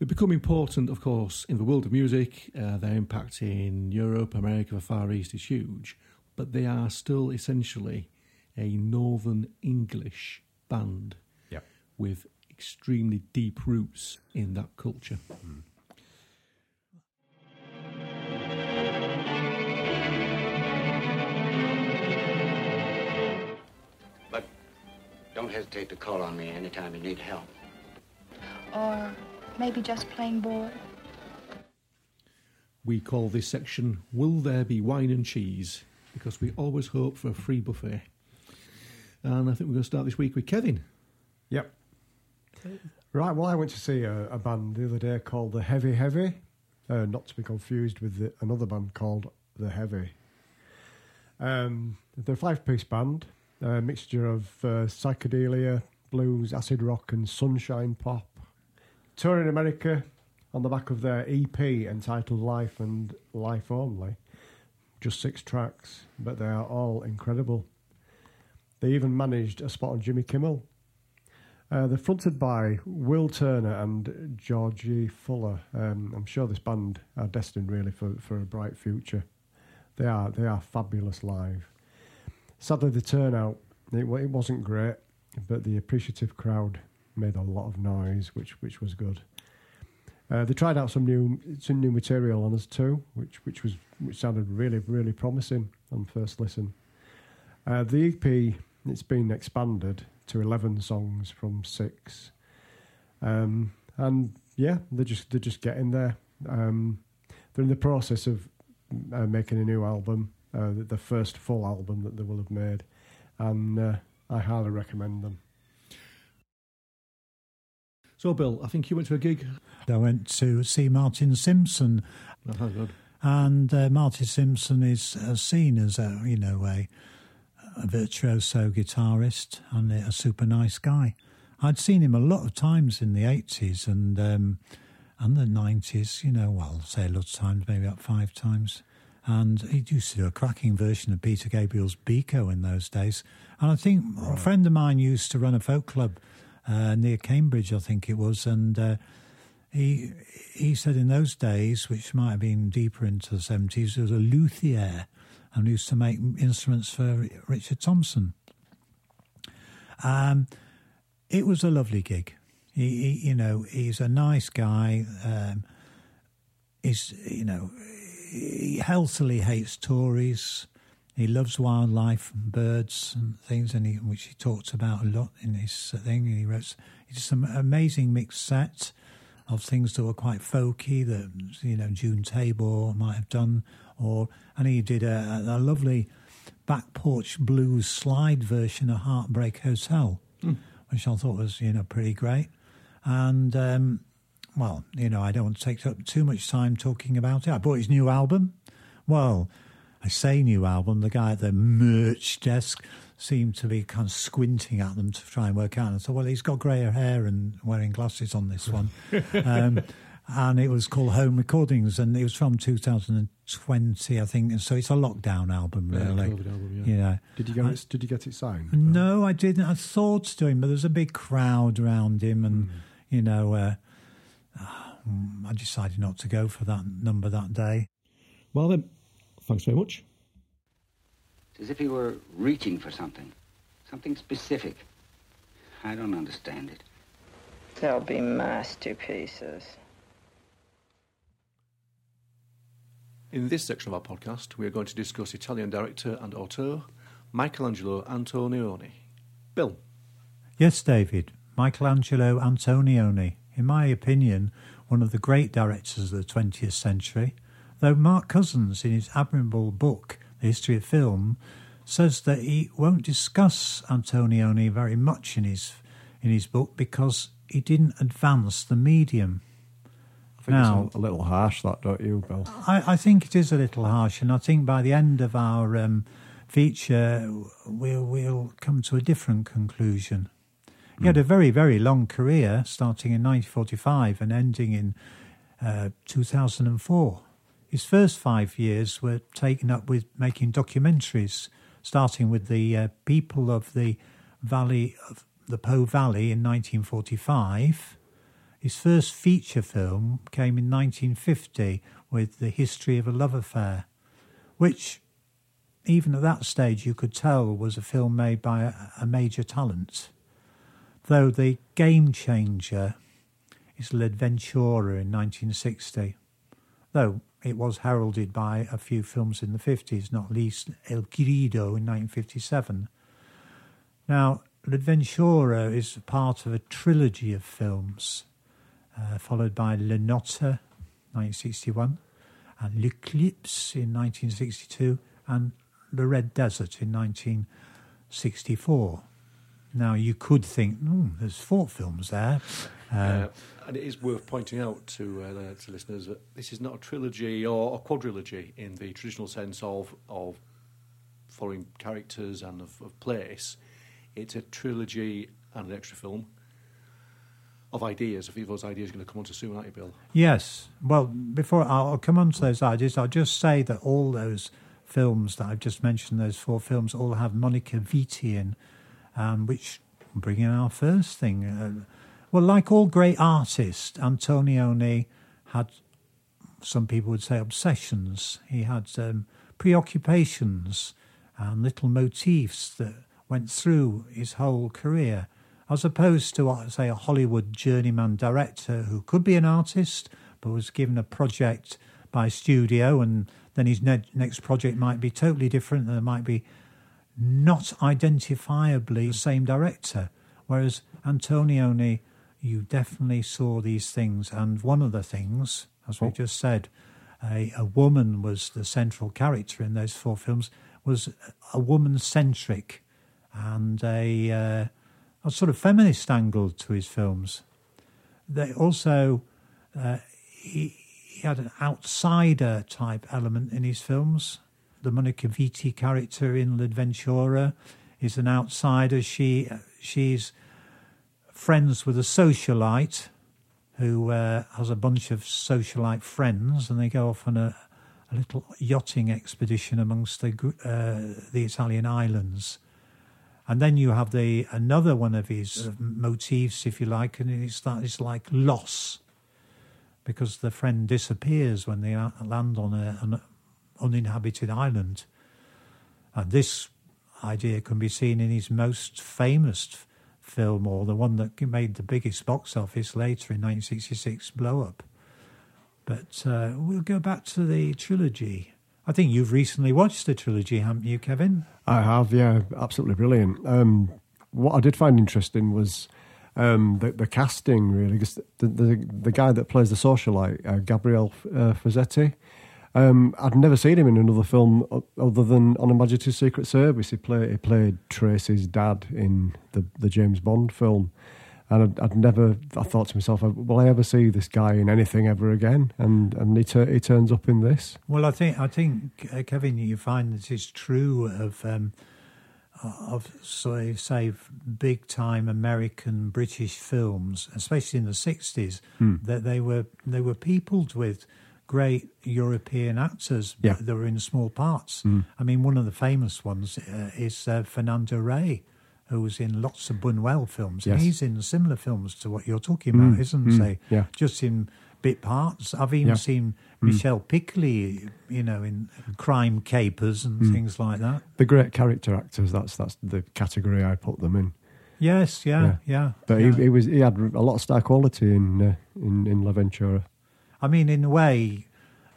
S2: they become important, of course, in the world of music. Uh, their impact in Europe, America, the Far East is huge, but they are still essentially a Northern English band
S3: Yep.
S2: with extremely deep roots in that culture.
S5: But don't hesitate to call on me anytime you need help.
S7: Or maybe just plain bored.
S2: We call this section Will There Be Wine and Cheese? because we always hope for a free buffet. And I think we're going to start this week with Kevin.
S3: Yep. Right. Well, I went to see a, a band the other day called the Heavy Heavy, uh, not to be confused with the, another band called the Heavy. Um, they're a five-piece band, a mixture of uh, psychedelia, blues, acid rock, and sunshine pop. Touring America on the back of their EP entitled Life and Life Only. Just six tracks, but they are all incredible. They even managed a spot on Jimmy Kimmel. Uh, they're fronted by Will Turner and Georgie Fuller. Um, I'm sure this band are destined really for, for a bright future. They are they are fabulous live. Sadly, the turnout it, it wasn't great, but the appreciative crowd made a lot of noise, which which was good. Uh, they tried out some new some new material on us too, which which was which sounded really really promising on first listen. Uh, the EP it's been expanded to eleven songs from six, um, and yeah, they're just they're just getting there. Um, they're in the process of uh, making a new album, uh, the, the first full album that they will have made, and uh, I highly recommend them.
S2: So, Bill, I think you went to a gig.
S4: I went to see Martin Simpson,
S2: Oh, good.
S4: and uh, Martin Simpson is uh, seen as a you know a, a virtuoso guitarist and a super nice guy. I'd seen him a lot of times in the eighties and um, and the nineties. You know, well, say a lot of times, maybe about five times. And he used to do a cracking version of Peter Gabriel's Biko in those days. And I think a friend of mine used to run a folk club uh, near Cambridge, I think it was, and. Uh, he he said in those days, which might have been deeper into the seventies, there was a luthier and used to make instruments for Richard Thompson. Um, it was a lovely gig. He, he you know, he's a nice guy. Um, he's you know, he healthily hates Tories. He loves wildlife and birds and things, and he, which he talks about a lot in his thing. And He wrote did some amazing mixed set of things that were quite folky that you know June Tabor might have done, or and he did a, a lovely back porch blues slide version of Heartbreak Hotel, which I thought was you know pretty great, and um, well you know I don't want to take up too much time talking about it. I bought his new album. Well, I say new album. The guy at the merch desk seemed to be kind of squinting at them to try and work out. And I thought, well, he's got grey hair and wearing glasses on this one. um, and it was called Home Recordings, and it was from 2020, I think. And so it's a lockdown album,
S2: Yeah,
S4: really.
S2: COVID album, yeah.
S4: You know.
S3: Did you get it? Did you get it signed?
S4: No, I didn't. I thought to him, but there was a big crowd around him, and you know, uh, I decided not to go for that number that day.
S2: Well, then, thanks very much.
S5: It's as if he were reaching for something, something specific. I don't understand it.
S8: They'll be masterpieces.
S2: In this section of our podcast, we are going to discuss Italian director and auteur Michelangelo Antonioni. Bill,
S4: Yes, David. Michelangelo Antonioni, in my opinion, one of the great directors of the 20th century, though Mark Cousins, in his admirable book, The History of Film, says that he won't discuss Antonioni very much in his, in his book because he didn't advance the medium.
S3: I think
S4: Now-
S3: it's a, little harsh, that don't you, Bill?
S4: I, I think it is a little harsh, and I think by the end of our um, feature, we'll, we'll come to a different conclusion. He had a very, very long career, starting in 1945 and ending in uh, 2004. His first five years were taken up with making documentaries, starting with the uh, people of the Valley of the Po Valley in 1945. His first feature film came in 1950 with The History of a Love Affair, which even at that stage, you could tell was a film made by a, a major talent. Though the game changer is L'Avventura in 1960, though it was heralded by a few films in the 50s, not least Il Grido in 1957. Now, L'Avventura is part of a trilogy of films, uh, followed by La Notte, 1961, and L'Eclipse in 1962, and The Red Desert in 1964. Now, you could think, hmm, there's four films there. Uh,
S2: Uh, and it is worth pointing out to uh, to listeners that this is not a trilogy or a quadrilogy in the traditional sense of of following characters and of, of place. It's a trilogy and an extra film of ideas. I think those ideas are going to come on to soon, aren't you, Bill?
S4: Yes. Well, before I'll come on to those ideas, I'll just say that all those films that I've just mentioned, those four films, all have Monica Vitti in, um, which bring in our first thing. Uh, well, like all great artists, Antonioni had, some people would say, obsessions. He had um, preoccupations and little motifs that went through his whole career as opposed to, say, a Hollywood journeyman director who could be an artist but was given a project by studio and then his ne- next project might be totally different and there might be not identifiably the same director. Whereas Antonioni, you definitely saw these things. And one of the things, as we just said, a, a woman was the central character in those four films, was a woman centric and a. Uh, a sort of feminist angle to his films. They also uh, he, he, had an outsider type element in his films. The Monica Vitti character in L'Avventura is an outsider. She she's friends with a socialite who uh, has a bunch of socialite friends, and they go off on a, a little yachting expedition amongst the uh, the Italian islands and then you have the another one of his motifs, if you like, and it's that is like loss, because the friend disappears when they land on a, an uninhabited island, and this idea can be seen in his most famous film, or the one that made the biggest box office later in 1966, Blow Up. But uh, we'll go back to the trilogy. I think you've recently watched the trilogy, haven't you, Kevin?
S3: I have, yeah, absolutely brilliant. Um, what I did find interesting was um, the, the casting, really, because the, the, the guy that plays the socialite, uh, Gabriel uh, Ferzetti, um, I'd never seen him in another film other than on a Majesty's Secret Service. He played he played Tracy's dad in the the James Bond film, and I'd, I'd, never. I thought to myself, will I ever see this guy in anything ever again? And and he, tur- he turns up in this.
S4: Well, I think I think uh, Kevin, you find this is true of um, of so say big time American British films, especially in the sixties,
S3: hmm.
S4: that they were they were peopled with great European actors
S3: yeah.
S4: that were in small parts.
S3: Hmm.
S4: I mean, one of the famous ones uh, is uh, Fernando Rey who was in lots of Buñuel films.
S3: Yes.
S4: And he's in similar films to what you're talking about,
S3: Mm,
S4: isn't
S3: mm,
S4: he?
S3: yeah.
S4: Just in bit parts. I've even
S3: Yeah.
S4: seen
S3: Mm.
S4: Michel Piccoli, you know, in crime capers and
S3: Mm.
S4: things like that.
S3: The great character actors. That's that's the category I put them in.
S4: Yes, yeah, yeah.
S3: But
S4: yeah.
S3: He, he was he had a lot of star quality in uh, in in L'Avventura.
S4: I mean, in a way,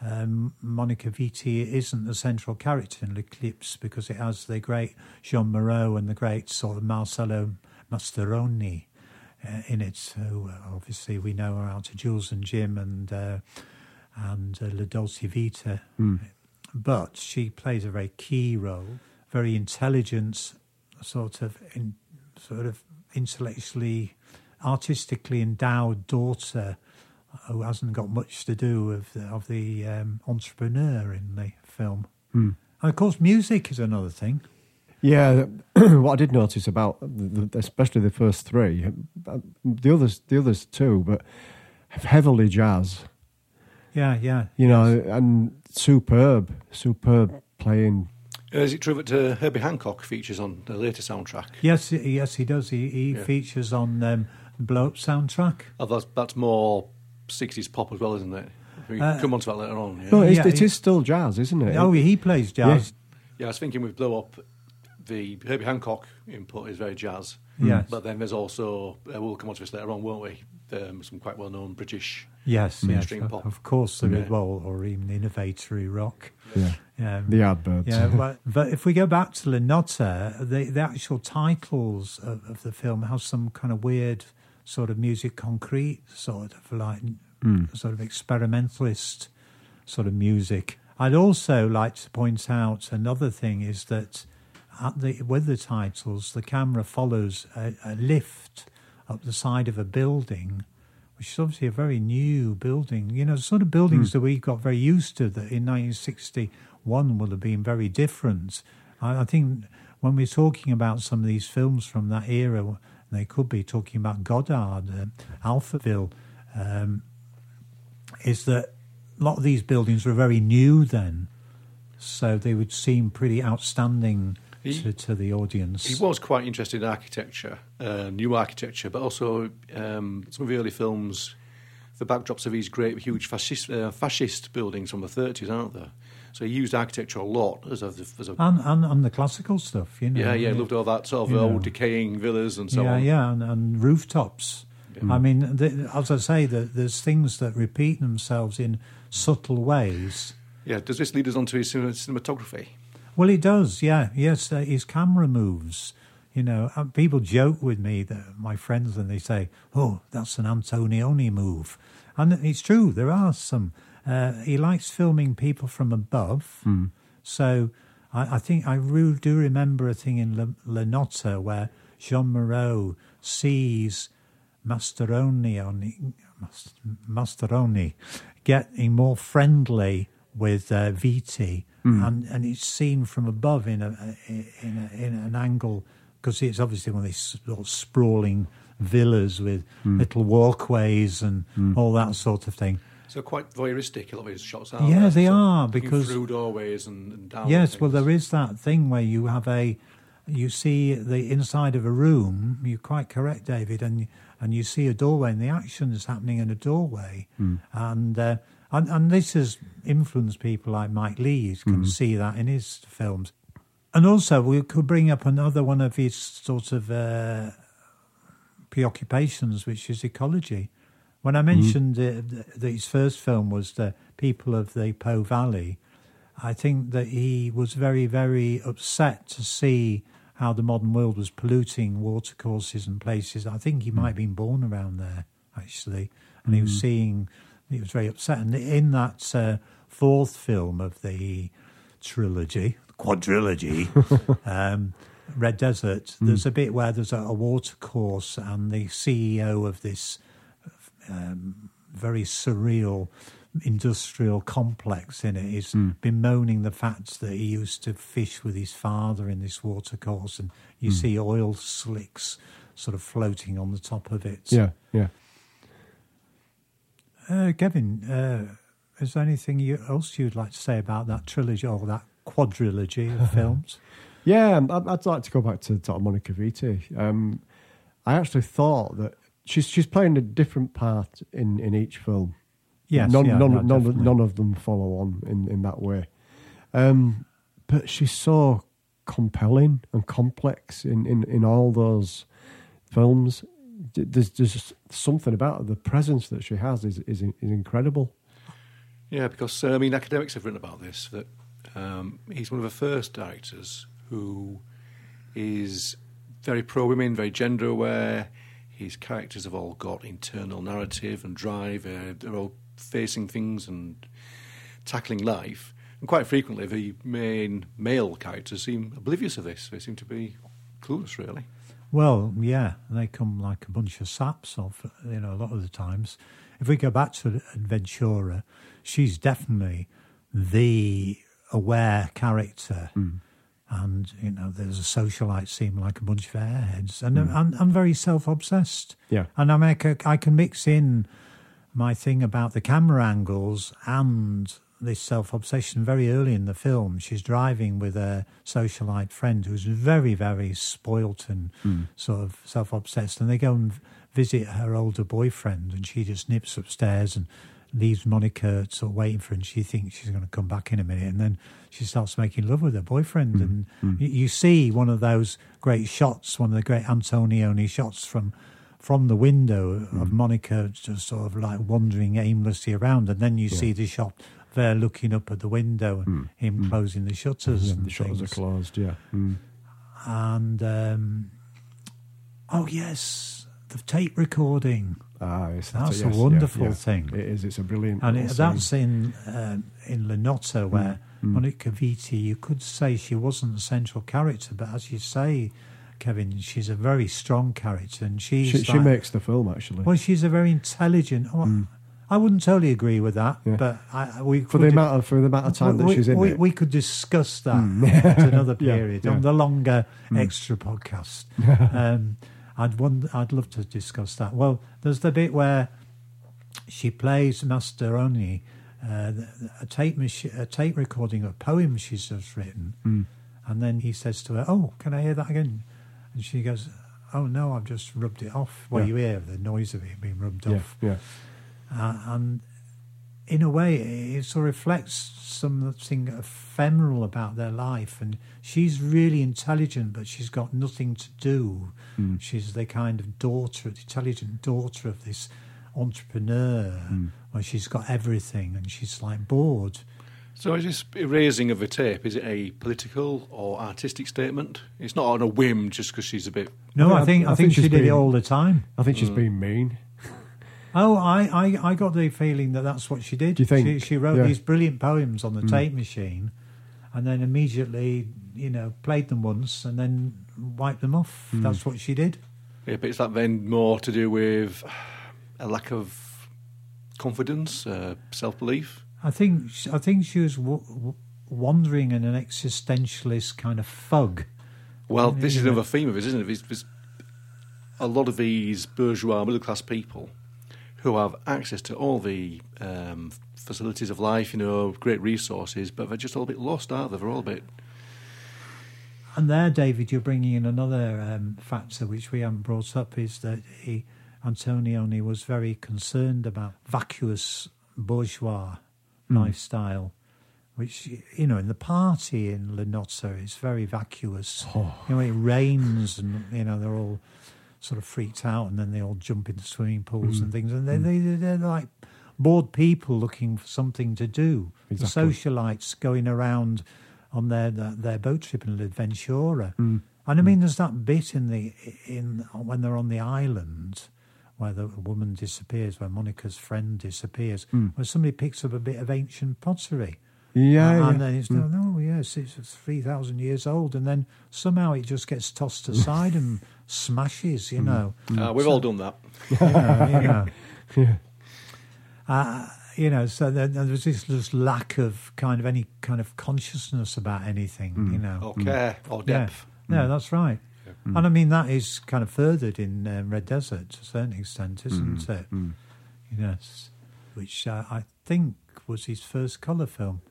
S4: um, Monica Vitti isn't the central character in L'Eclipse because it has the great Jeanne Moreau and the great sort of Marcello Mastroianni uh, in it, who uh, obviously we know are out to Jules and Jim and uh, and uh, La Dolce Vita.
S3: Mm.
S4: But she plays a very key role, very intelligent, sort of in, sort of intellectually, artistically endowed daughter who hasn't got much to do with the, of the um, entrepreneur in the film.
S3: Mm.
S4: And of course, music is another thing.
S3: Yeah, what I did notice about the, the, especially the first three, uh, the others the others too, but heavily jazz.
S4: Yeah, yeah.
S3: You know, and superb, superb playing.
S2: Uh, is it true that uh, Herbie Hancock features on the later soundtrack?
S4: Yes, yes, he does. He, he
S2: Yeah.
S4: features on um, Blow Up soundtrack.
S2: Oh, that's, that's more 60s pop as well, isn't it? We
S4: Uh,
S2: come on to that later on. Yeah.
S3: No, it's,
S4: Yeah,
S3: it
S4: he-
S3: is still jazz, isn't it?
S4: Oh, he plays jazz.
S2: Yeah, I was thinking with Blow Up, the Herbie Hancock input is very jazz.
S4: Yes.
S2: But then there's also, uh, we'll come on to this later on, won't we? Um, some quite well known British.
S4: Yes, yes,
S2: Mainstream
S4: of,
S2: pop.
S4: of course there is.
S2: Yeah.
S4: Well, or even innovatory rock.
S3: Yeah.
S4: Um,
S3: The Yardbirds.
S4: Yeah, but, but if we go back to La Notte, the, the actual titles of, of the film have some kind of weird sort of musique concrète, sort of like sort of experimentalist sort of music. I'd also like to point out another thing is that at the, with the titles, the camera follows a, a lift up the side of a building, which is obviously a very new building. You know, the sort of buildings that we got very used to that in 1961 would have been very different. I, I think when we're talking about some of these films from that era, they could be talking about Godard, uh, Alphaville, um, is that a lot of these buildings were very new then, so they would seem pretty outstanding
S2: He-
S4: to, to the audience.
S2: He was quite interested in architecture, uh, new architecture, but also um, some of the early films, the backdrops of these great, huge fascist, uh, fascist buildings from the 30s, aren't there? So he used architecture a lot as a. As a
S4: and, and and the classical stuff, you know.
S2: yeah, yeah, loved all that sort of
S4: You know.
S2: old decaying villas and so
S4: yeah,
S2: on.
S4: yeah, and, and rooftops. I mean, the, as I say, the, there's things that repeat themselves in subtle ways.
S2: Yeah, does this lead us on to his cinematography?
S4: Well, it does, yeah. Yes, uh, his camera moves. You know, uh, people joke with me, that my friends, and they say, "Oh, that's an Antonioni move," and it's true. There are some. Uh, he likes filming people from above, so I, I think I re- do remember a thing in Le, La Notte where Jeanne Moreau sees Mastroianni on Mas- getting more friendly with uh, Vitti, hmm. and and it's seen from above in a in a, in an angle because it's obviously one of these sort of sprawling villas with hmm. little walkways and hmm. all that sort of thing.
S2: So quite voyeuristic, a lot of his shots are.
S4: Yeah, they
S2: So
S4: are, because-
S2: through doorways and, and down.
S4: Yes, well, there is that thing where you have a, you see the inside of a room. You're quite correct, David, and and you see a doorway, and the action is happening in a doorway, and uh, and and this has influenced people like Mike Leigh. You can see that in his films, and also we could bring up another one of his sort of uh, preoccupations, which is ecology. When I mentioned uh, th- that his first film was the people of the Po Valley, I think that he was very, very upset to see how the modern world was polluting watercourses and places. I think he might have been born around there, actually, and he was seeing. He was very upset, and in that uh, fourth film of the trilogy, quadrilogy, um, Red Desert, there's a bit where there's a, a watercourse, and the CEO of this um, very surreal industrial complex in it it is bemoaning the fact that he used to fish with his father in this watercourse, and you see oil slicks sort of floating on the top of it.
S3: Yeah, yeah.
S4: Uh, Kevin, uh, is there anything you, else you'd like to say about that trilogy or that quadrilogy of films?
S3: Yeah, um, I'd, I'd like to go back to, to Monica Vitti. Um, I actually thought that she's she's playing a different part in, in each film.
S4: Yes,
S3: none,
S4: yeah,
S3: none,
S4: no,
S3: none,
S4: definitely.
S3: none of them follow on in, in that way. Um, but she's so compelling and complex in, in, in all those films. D- There's just something about her. The presence that she has is is, is incredible.
S2: Yeah, because uh, I mean, academics have written about this that um, he's one of the first directors who is very pro women, very gender aware. His characters have all got internal narrative and drive. Uh, they're all facing things and tackling life. And quite frequently, the main male characters seem oblivious of this. They seem to be clueless, really.
S4: Well, yeah, they come like a bunch of saps off, you know, a lot of the times. If we go back to Avventura, she's definitely the aware character. Hmm. And, you know, there's a socialite seem like a bunch of airheads and, hmm. and, and very self obsessed.
S3: Yeah.
S4: And I, mean, I, ca- I can mix in my thing about the camera angles and this self obsession very early in the film. She's driving with a socialite friend who's very, very spoilt and hmm. sort of self obsessed. And they go and visit her older boyfriend, and she just nips upstairs and leaves Monica sort of waiting for her, and she thinks she's going to come back in a minute, and then she starts making love with her boyfriend, hmm. and hmm. you, you see one of those great shots, one of the great Antonioni shots from from the window of Monica, just sort of like wandering aimlessly around, and then you see the shot there looking up at the window and him closing the shutters.
S3: Yeah,
S4: and
S3: the shutters are closed. Yeah. Mm.
S4: And um, oh yes, the tape recording.
S3: Ah, yes,
S4: That's a
S3: yes, yeah,
S4: wonderful
S3: yeah.
S4: thing.
S3: It is. It's a brilliant.
S4: And it, that's in um, in La Notte, where Monica Vitti, you could say she wasn't a central character, but as you say, Kevin, she's a very strong character, and she's
S3: She, she makes the film actually.
S4: well, she's a very intelligent. oh, I wouldn't totally agree with that,
S3: Yeah.
S4: but I, we
S3: for the
S4: could-
S3: amount of for the amount of time that
S4: we,
S3: she's in
S4: we,
S3: it.
S4: we could discuss that at another period
S3: yeah.
S4: on the longer extra podcast. um, I'd wonder, I'd love to discuss that. Well, there's the bit where she plays Mastroianni, uh, a tape machi- a tape recording of a poem she's just written, and then he says to her, "Oh, can I hear that again?" And she goes, "Oh no, I've just rubbed it off." Well,
S3: Yeah.
S4: you hear the noise of it being rubbed
S3: yeah,
S4: off
S3: yeah.
S4: uh, and in a way it sort of reflects something ephemeral about their life and she's really intelligent but she's got nothing to do she's the kind of daughter intelligent daughter of this entrepreneur where she's got everything and she's like bored
S2: So is this erasing of a tape, is it a political or artistic statement? It's not on a whim just because she's a bit...
S4: no
S3: I
S4: i,
S3: think-
S4: think
S3: I
S4: i
S3: think
S4: think she
S3: she's
S4: did it all the time
S3: I think she's hmm. been mean.
S4: Oh, I, I, I got the feeling that that's what she did.
S3: Do you think?
S4: she, she wrote
S3: Yeah.
S4: these brilliant poems on the hmm. tape machine, and then immediately, you know, played them once and then wiped them off. Hmm. That's what she did.
S2: Yeah, but is that then more to do with a lack of confidence, uh, self-belief?
S4: I think I think she was w- w- wandering in an existentialist kind of fug.
S2: Well, this is another theme of it, isn't it? There's, there's a lot of these bourgeois, middle class people who have access to all the um, facilities of life, you know, great resources, but they're just all a bit lost, aren't they? They're all a bit.
S4: And there, David, you're bringing in another um, factor which we haven't brought up is that he, Antonioni was very concerned about vacuous bourgeois Mm. lifestyle, which, you know, in the party in La Notte is very vacuous. Oh. You know, it rains and, you know, they're all sort of freaked out and then they all jump into swimming pools and mm. things. And mm. they, they, they're like bored people looking for something to do. The socialites going around on their their, their boat trip in Ventura.
S3: Mm.
S4: And I mean, there's that bit in the in when they're on the island where the woman disappears, where Monica's friend disappears, where somebody picks up a bit of ancient pottery.
S3: Mm. Yeah,
S4: and,
S3: yeah.
S4: then it's oh yes, it's three thousand years old, and then somehow it just gets tossed aside and smashes.
S3: Mm.
S4: You know,
S2: Uh, we've all done that.
S4: you know, you know. Uh, you know, so there, there was this, this lack of kind of any kind of consciousness about anything.
S3: Mm.
S4: You know,
S2: Or care, or
S4: yeah,
S2: depth.
S4: yeah, that's right.
S3: Mm.
S4: And I mean that is kind of furthered in um, Red Desert to a certain extent, isn't
S3: Mm.
S4: it? Yes, which uh, I think was his first colour film.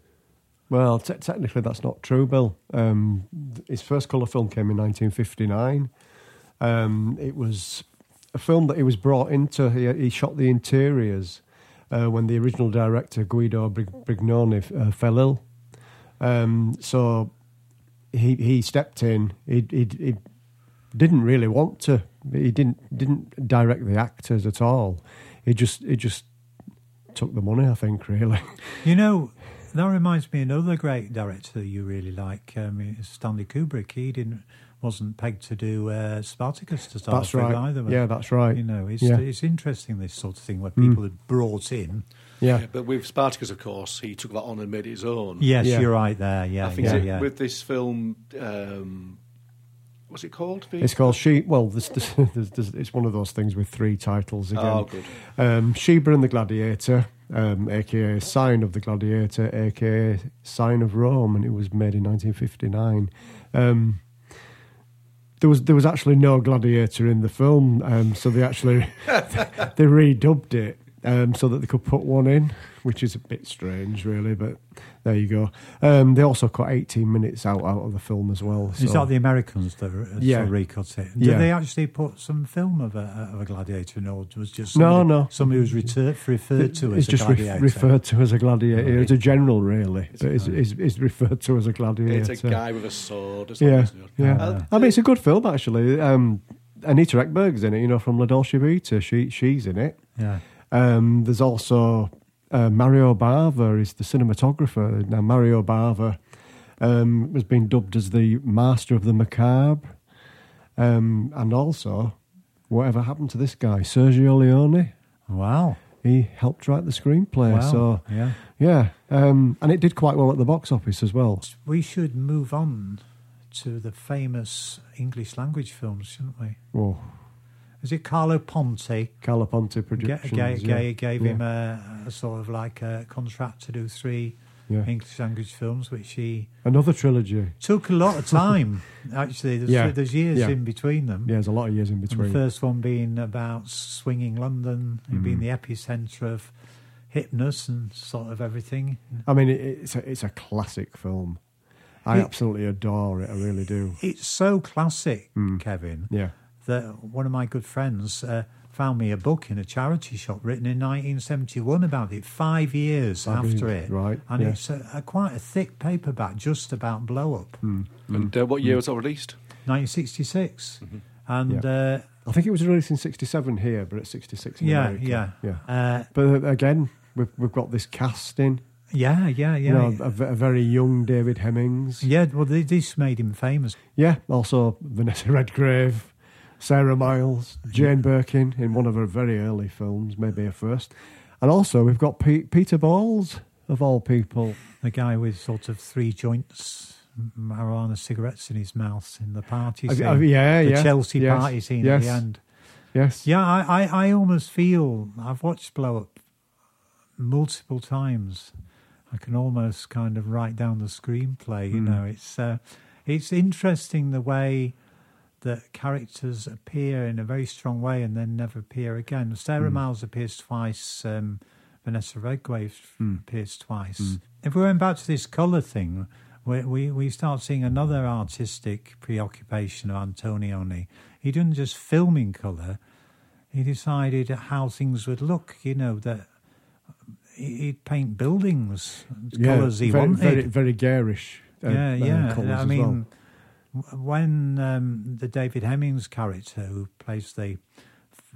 S3: Well, te- technically that's not true, Bill. Um, his first colour film came in 1959. Um, it was a film that he was brought into. He, he shot the interiors uh, when the original director Guido Brig- Brignone uh, fell ill. Um, so he he stepped in. He, he he didn't really want to. He didn't didn't direct the actors at all. He just he just took the money. I think really.
S4: You know, that reminds me of another great director you really like, um, is Stanley Kubrick. He didn't wasn't pegged to do uh, Spartacus to start
S3: That's
S4: with
S3: right.
S4: either.
S3: Yeah, that's right.
S4: You know, it's
S3: Yeah.
S4: it's interesting this sort of thing where people are brought in.
S3: yeah.
S2: Yeah, but with Spartacus, of course, he took that on and made it his own.
S4: Yes,
S3: Yeah.
S4: you're right there. Yeah,
S2: I think
S4: yeah,
S2: it-
S4: yeah.
S2: with this film, um, what's it called? The-
S3: It's called She. Well, this, this, this, this, it's one of those things with three titles again.
S2: Oh, good.
S3: Um, Sheba and the Gladiator, um, aka Sign of the Gladiator, aka Sign of Rome, and it was made in 1959. Um, there was there was actually no gladiator in the film, um, so they actually they redubbed it um, so that they could put one in, which is a bit strange, really. But there you go. Um, they also cut 18 minutes out out of the film as well.
S4: Is
S3: so-
S4: that the Americans that uh,
S3: Yeah.
S4: sort of recut it? Did
S3: Yeah.
S4: they actually put some film of a, of a gladiator in, or was just
S3: No,
S4: somebody,
S3: no.
S4: somebody who was retur- referred to as
S3: it's
S4: a
S3: just re-
S4: gladiator?
S3: referred to as a gladiator. It's a general, really,
S2: It's
S3: but
S2: a-
S3: is is is referred to as a gladiator.
S2: It's a guy with a sword. Or
S3: Yeah,
S2: isn't
S3: yeah.
S2: Uh,
S3: I mean, it's a good film actually. Um, Anita Ekberg's in it, you know, from La Dolce Vita. She she's in it.
S4: Yeah.
S3: Um, there's also uh, Mario Bava is the cinematographer. Now Mario Bava um, has been dubbed as the master of the macabre, um, and also whatever happened to this guy, Sergio Leone.
S4: Wow.
S3: He helped write the screenplay.
S4: Wow.
S3: So
S4: yeah.
S3: yeah, um, and it did quite well at the box office as well.
S4: We should move on to the famous English language films, shouldn't we?
S3: Oh,
S4: Is it Carlo Ponti?
S3: Carlo Ponti
S4: Ga-
S3: Productions.
S4: ga-
S3: yeah.
S4: ga- gave
S3: Yeah.
S4: him a, a sort of like a contract to do three
S3: Yeah.
S4: English language films, which he
S3: Another trilogy.
S4: took a lot of time. Actually, there's,
S3: Yeah.
S4: there's years
S3: Yeah.
S4: in between them.
S3: Yeah, there's a lot of years in
S4: And
S3: between.
S4: the first one being about swinging London, and being
S3: Mm.
S4: the epicentre of hipness and sort of everything.
S3: I mean, it's a it's a classic film. I
S4: It-
S3: absolutely adore it. I really do.
S4: It's so classic,
S3: Mm.
S4: Kevin,
S3: Yeah.
S4: That one of my good friends uh, found me a book in a charity shop written in 1971 about it, five years
S3: I mean,
S4: after it.
S3: right,
S4: And
S3: yeah.
S4: it's a, a quite a thick paperback just about blow up.
S3: Mm.
S2: And uh, what year was it released?
S4: 1966. And
S3: Yeah.
S4: uh,
S3: I think it was released in '67 here, but at '66 in
S4: yeah,
S3: America.
S4: yeah.
S3: yeah.
S4: Uh,
S3: But uh, again, we've we've got this casting.
S4: yeah, yeah, yeah.
S3: You know, a, a very young David Hemmings.
S4: yeah, well, this made him famous.
S3: Yeah. Also Vanessa Redgrave, Sarah Miles, Jane Birkin in one of her very early films, maybe her first. And also we've got Pe- Peter Bowles of all people.
S4: The guy with sort of three joints, marijuana cigarettes in his mouth in the party scene.
S3: uh, yeah,
S4: the
S3: yeah.
S4: Chelsea
S3: Yes,
S4: party scene
S3: yes.
S4: at the end.
S3: Yes.
S4: Yeah, I, I, I almost feel I've watched Blow Up multiple times. I can almost kind of write down the screenplay. You
S3: Mm.
S4: know, it's uh, it's interesting the way that characters appear in a very strong way and then never appear again. Sarah
S3: Mm.
S4: Miles appears twice. Um, Vanessa Redgrave
S3: Mm.
S4: appears twice.
S3: Mm.
S4: If we went back to this colour thing, we, we, we start seeing another artistic preoccupation of Antonioni. He didn't just film in colour, he decided how things would look, you know, that he- he'd paint buildings, colours he
S3: very,
S4: wanted.
S3: Very, very garish. uh,
S4: yeah,
S3: uh,
S4: yeah. I mean,
S3: well.
S4: When um, the David Hemmings character, who plays the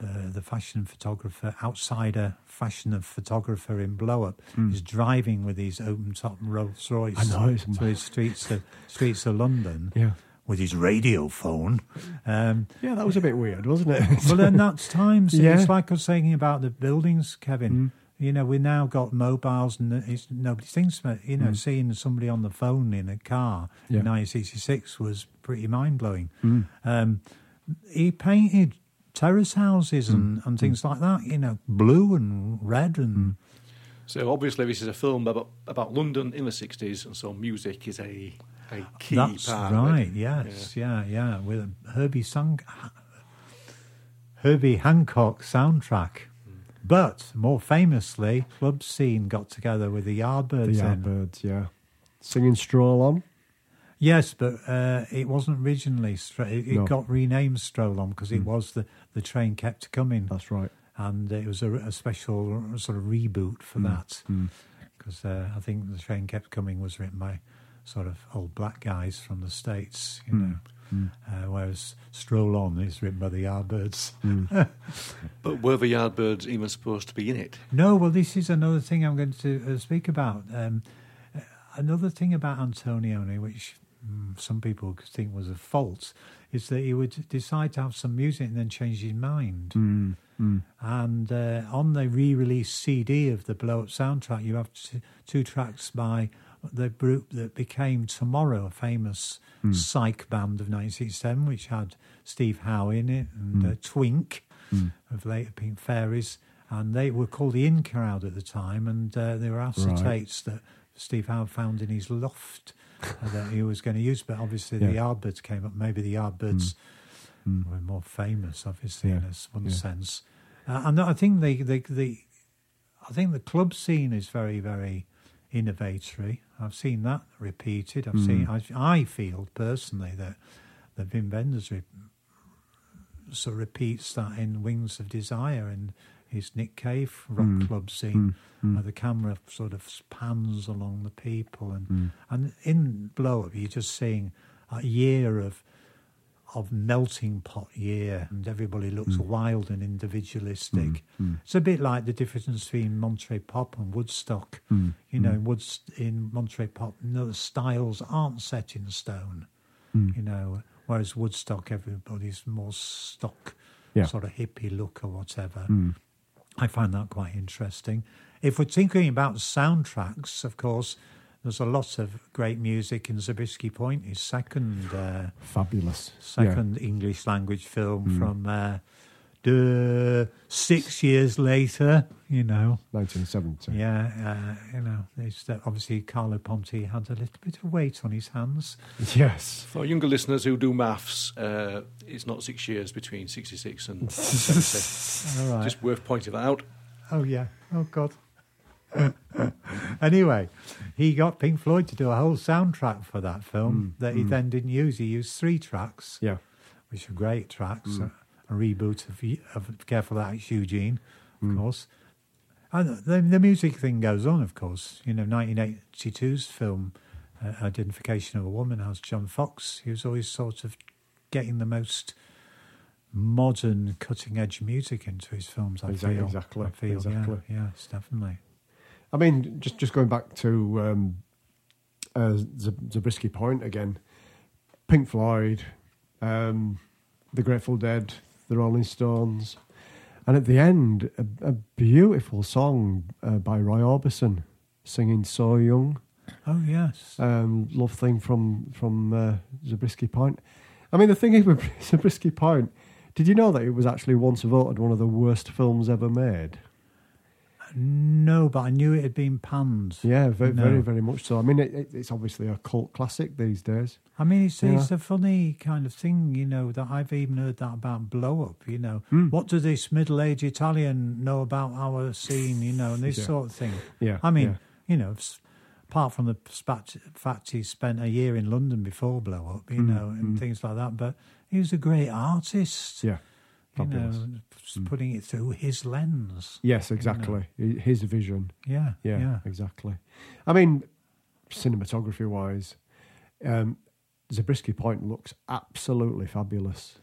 S4: uh, the fashion photographer, outsider fashion photographer in Blow Up,
S3: Mm.
S4: is driving with his open top Rolls Royce
S3: I know, it's
S4: through the streets of streets of London
S3: yeah.
S4: with his radio phone. Um,
S3: Yeah, that was a bit weird, wasn't it?
S4: well, then that's times.
S3: Yeah.
S4: It's like I was saying about the buildings, Kevin.
S3: Mm.
S4: You know, we now got mobiles, and it's, nobody thinks about. You know,
S3: Mm.
S4: seeing somebody on the phone in a car
S3: Yeah.
S4: in 1966 was pretty mind blowing.
S3: Mm.
S4: Um, he painted terrace houses and,
S3: Mm.
S4: and things like that. You know, blue and red and
S2: So obviously, this is a film about, about London in the '60s, and so music is a a key
S4: that's
S2: part.
S4: right. Yes, yeah. yeah, With a Herbie Sang- Herbie Hancock soundtrack. But more famously, Club Scene got together with the
S3: the
S4: Yardbirds. in.
S3: Yardbirds, yeah. Singing Stroll On.
S4: Yes, but uh, it wasn't originally. Stra- it it
S3: No.
S4: got renamed Stroll On because it
S3: Mm.
S4: was the, the train kept coming.
S3: That's right.
S4: And it was a, a special sort of reboot for
S3: Mm.
S4: that.
S3: Mm.
S4: Because uh, I think the train kept coming was written by sort of old black guys from the States, you
S3: Mm.
S4: know.
S3: Mm.
S4: Uh, whereas Stroll On is written by the Yardbirds.
S3: Mm.
S2: But were the Yardbirds even supposed to be in it?
S4: No, well, this is another thing I'm going to uh, speak about. Um, uh, another thing about Antonioni, which mm, some people think was a fault, is that he would decide to have some music and then change his mind.
S3: Mm. Mm.
S4: And uh, on the re release CD of the Blow Up soundtrack, you have t- two tracks by the group that became Tomorrow, a famous
S3: Mm.
S4: psych band of 1967, which had Steve Howe in it and
S3: Mm.
S4: uh, Twink
S3: Mm.
S4: of later Pink Fairies. And they were called the In Crowd at the time, and uh, they were acetates that Steve Howe found in his loft uh, that he was going to use. But obviously, the Yardbirds came up. Maybe the Yardbirds
S3: Mm.
S4: were more famous, obviously, in
S3: Yeah,
S4: a s- one
S3: yeah.
S4: sense. Uh, and I think they, they, they, I think the club scene is very, very innovatory. I've seen that repeated. I've seen. Mm. I, I feel personally that that Wim Wenders re- so repeats that in Wings of Desire and his Nick Cave rock mm. club scene, mm. where the camera sort of pans along the people, and and in Blow Up, you're just seeing a year of of melting pot year, and everybody looks hmm. wild and individualistic. Hmm. Hmm. It's a bit like the difference between Monterey Pop and Woodstock. You know, in Woods in Monterey Pop, no, the styles aren't set in stone. You know, whereas Woodstock, everybody's more stock,
S3: Yeah.
S4: sort of hippie look or whatever. I find that quite interesting. If we're thinking about soundtracks, of course, there's a lot of great music in Zabriskie Point, his second uh,
S3: Fabulous.
S4: second English language film from uh, the six years later. You know,
S3: Yeah, 1970.
S4: yeah, uh, you know, uh, obviously Carlo Ponti had a little bit of weight on his hands.
S3: Yes.
S2: For younger listeners who do maths, uh, it's not six years between 66 and 70.
S4: All right.
S2: Just worth pointing that out.
S4: Oh yeah. Oh god. anyway, he got Pink Floyd to do a whole soundtrack for that film mm, that he mm. then didn't use. He used three tracks,
S3: Yeah.
S4: which are great tracks. Mm. A, a reboot of, of Careful That's Eugene, of course. And the, the music thing goes on, of course. You know, 1982's film, uh, Identification of a Woman, has John Foxx. He was always sort of getting the most modern, cutting edge music into his films. I
S3: Exactly,
S4: feel.
S3: exactly,
S4: I feel,
S3: exactly.
S4: Yeah, it's definitely.
S3: I mean, just just going back to um, uh, Zabriskie Point again, Pink Floyd, um, The Grateful Dead, The Rolling Stones, and at the end, a, a beautiful song uh, by Roy Orbison singing "So Young,"
S4: Oh yes.
S3: um, love thing from from uh, Zabriskie Point. I mean, the thing is with Zabriskie Point, did you know that it was actually once voted one of the worst films ever made?
S4: No, but I knew it had been panned.
S3: Yeah, very,
S4: No.
S3: very, very much so. I mean, it, it, it's obviously a cult classic these days.
S4: I mean, it's,
S3: Yeah.
S4: it's a funny kind of thing, you know, that I've even heard that about blow up, you know.
S3: Hmm.
S4: What does this middle aged Italian know about our scene, you know, and this
S3: Yeah.
S4: sort of thing?
S3: Yeah,
S4: I mean,
S3: yeah.
S4: you know, apart from the fact he spent a year in London before blow up, you
S3: Mm,
S4: know, and things like that, but he was a great artist.
S3: Yeah,
S4: You
S3: fabulous.
S4: know, s- putting it through his lens.
S3: Yes, exactly. Hi- His vision.
S4: Yeah,
S3: Yeah,
S4: yeah.
S3: exactly. I mean, cinematography wise, um, Zabriskie Point looks absolutely fabulous.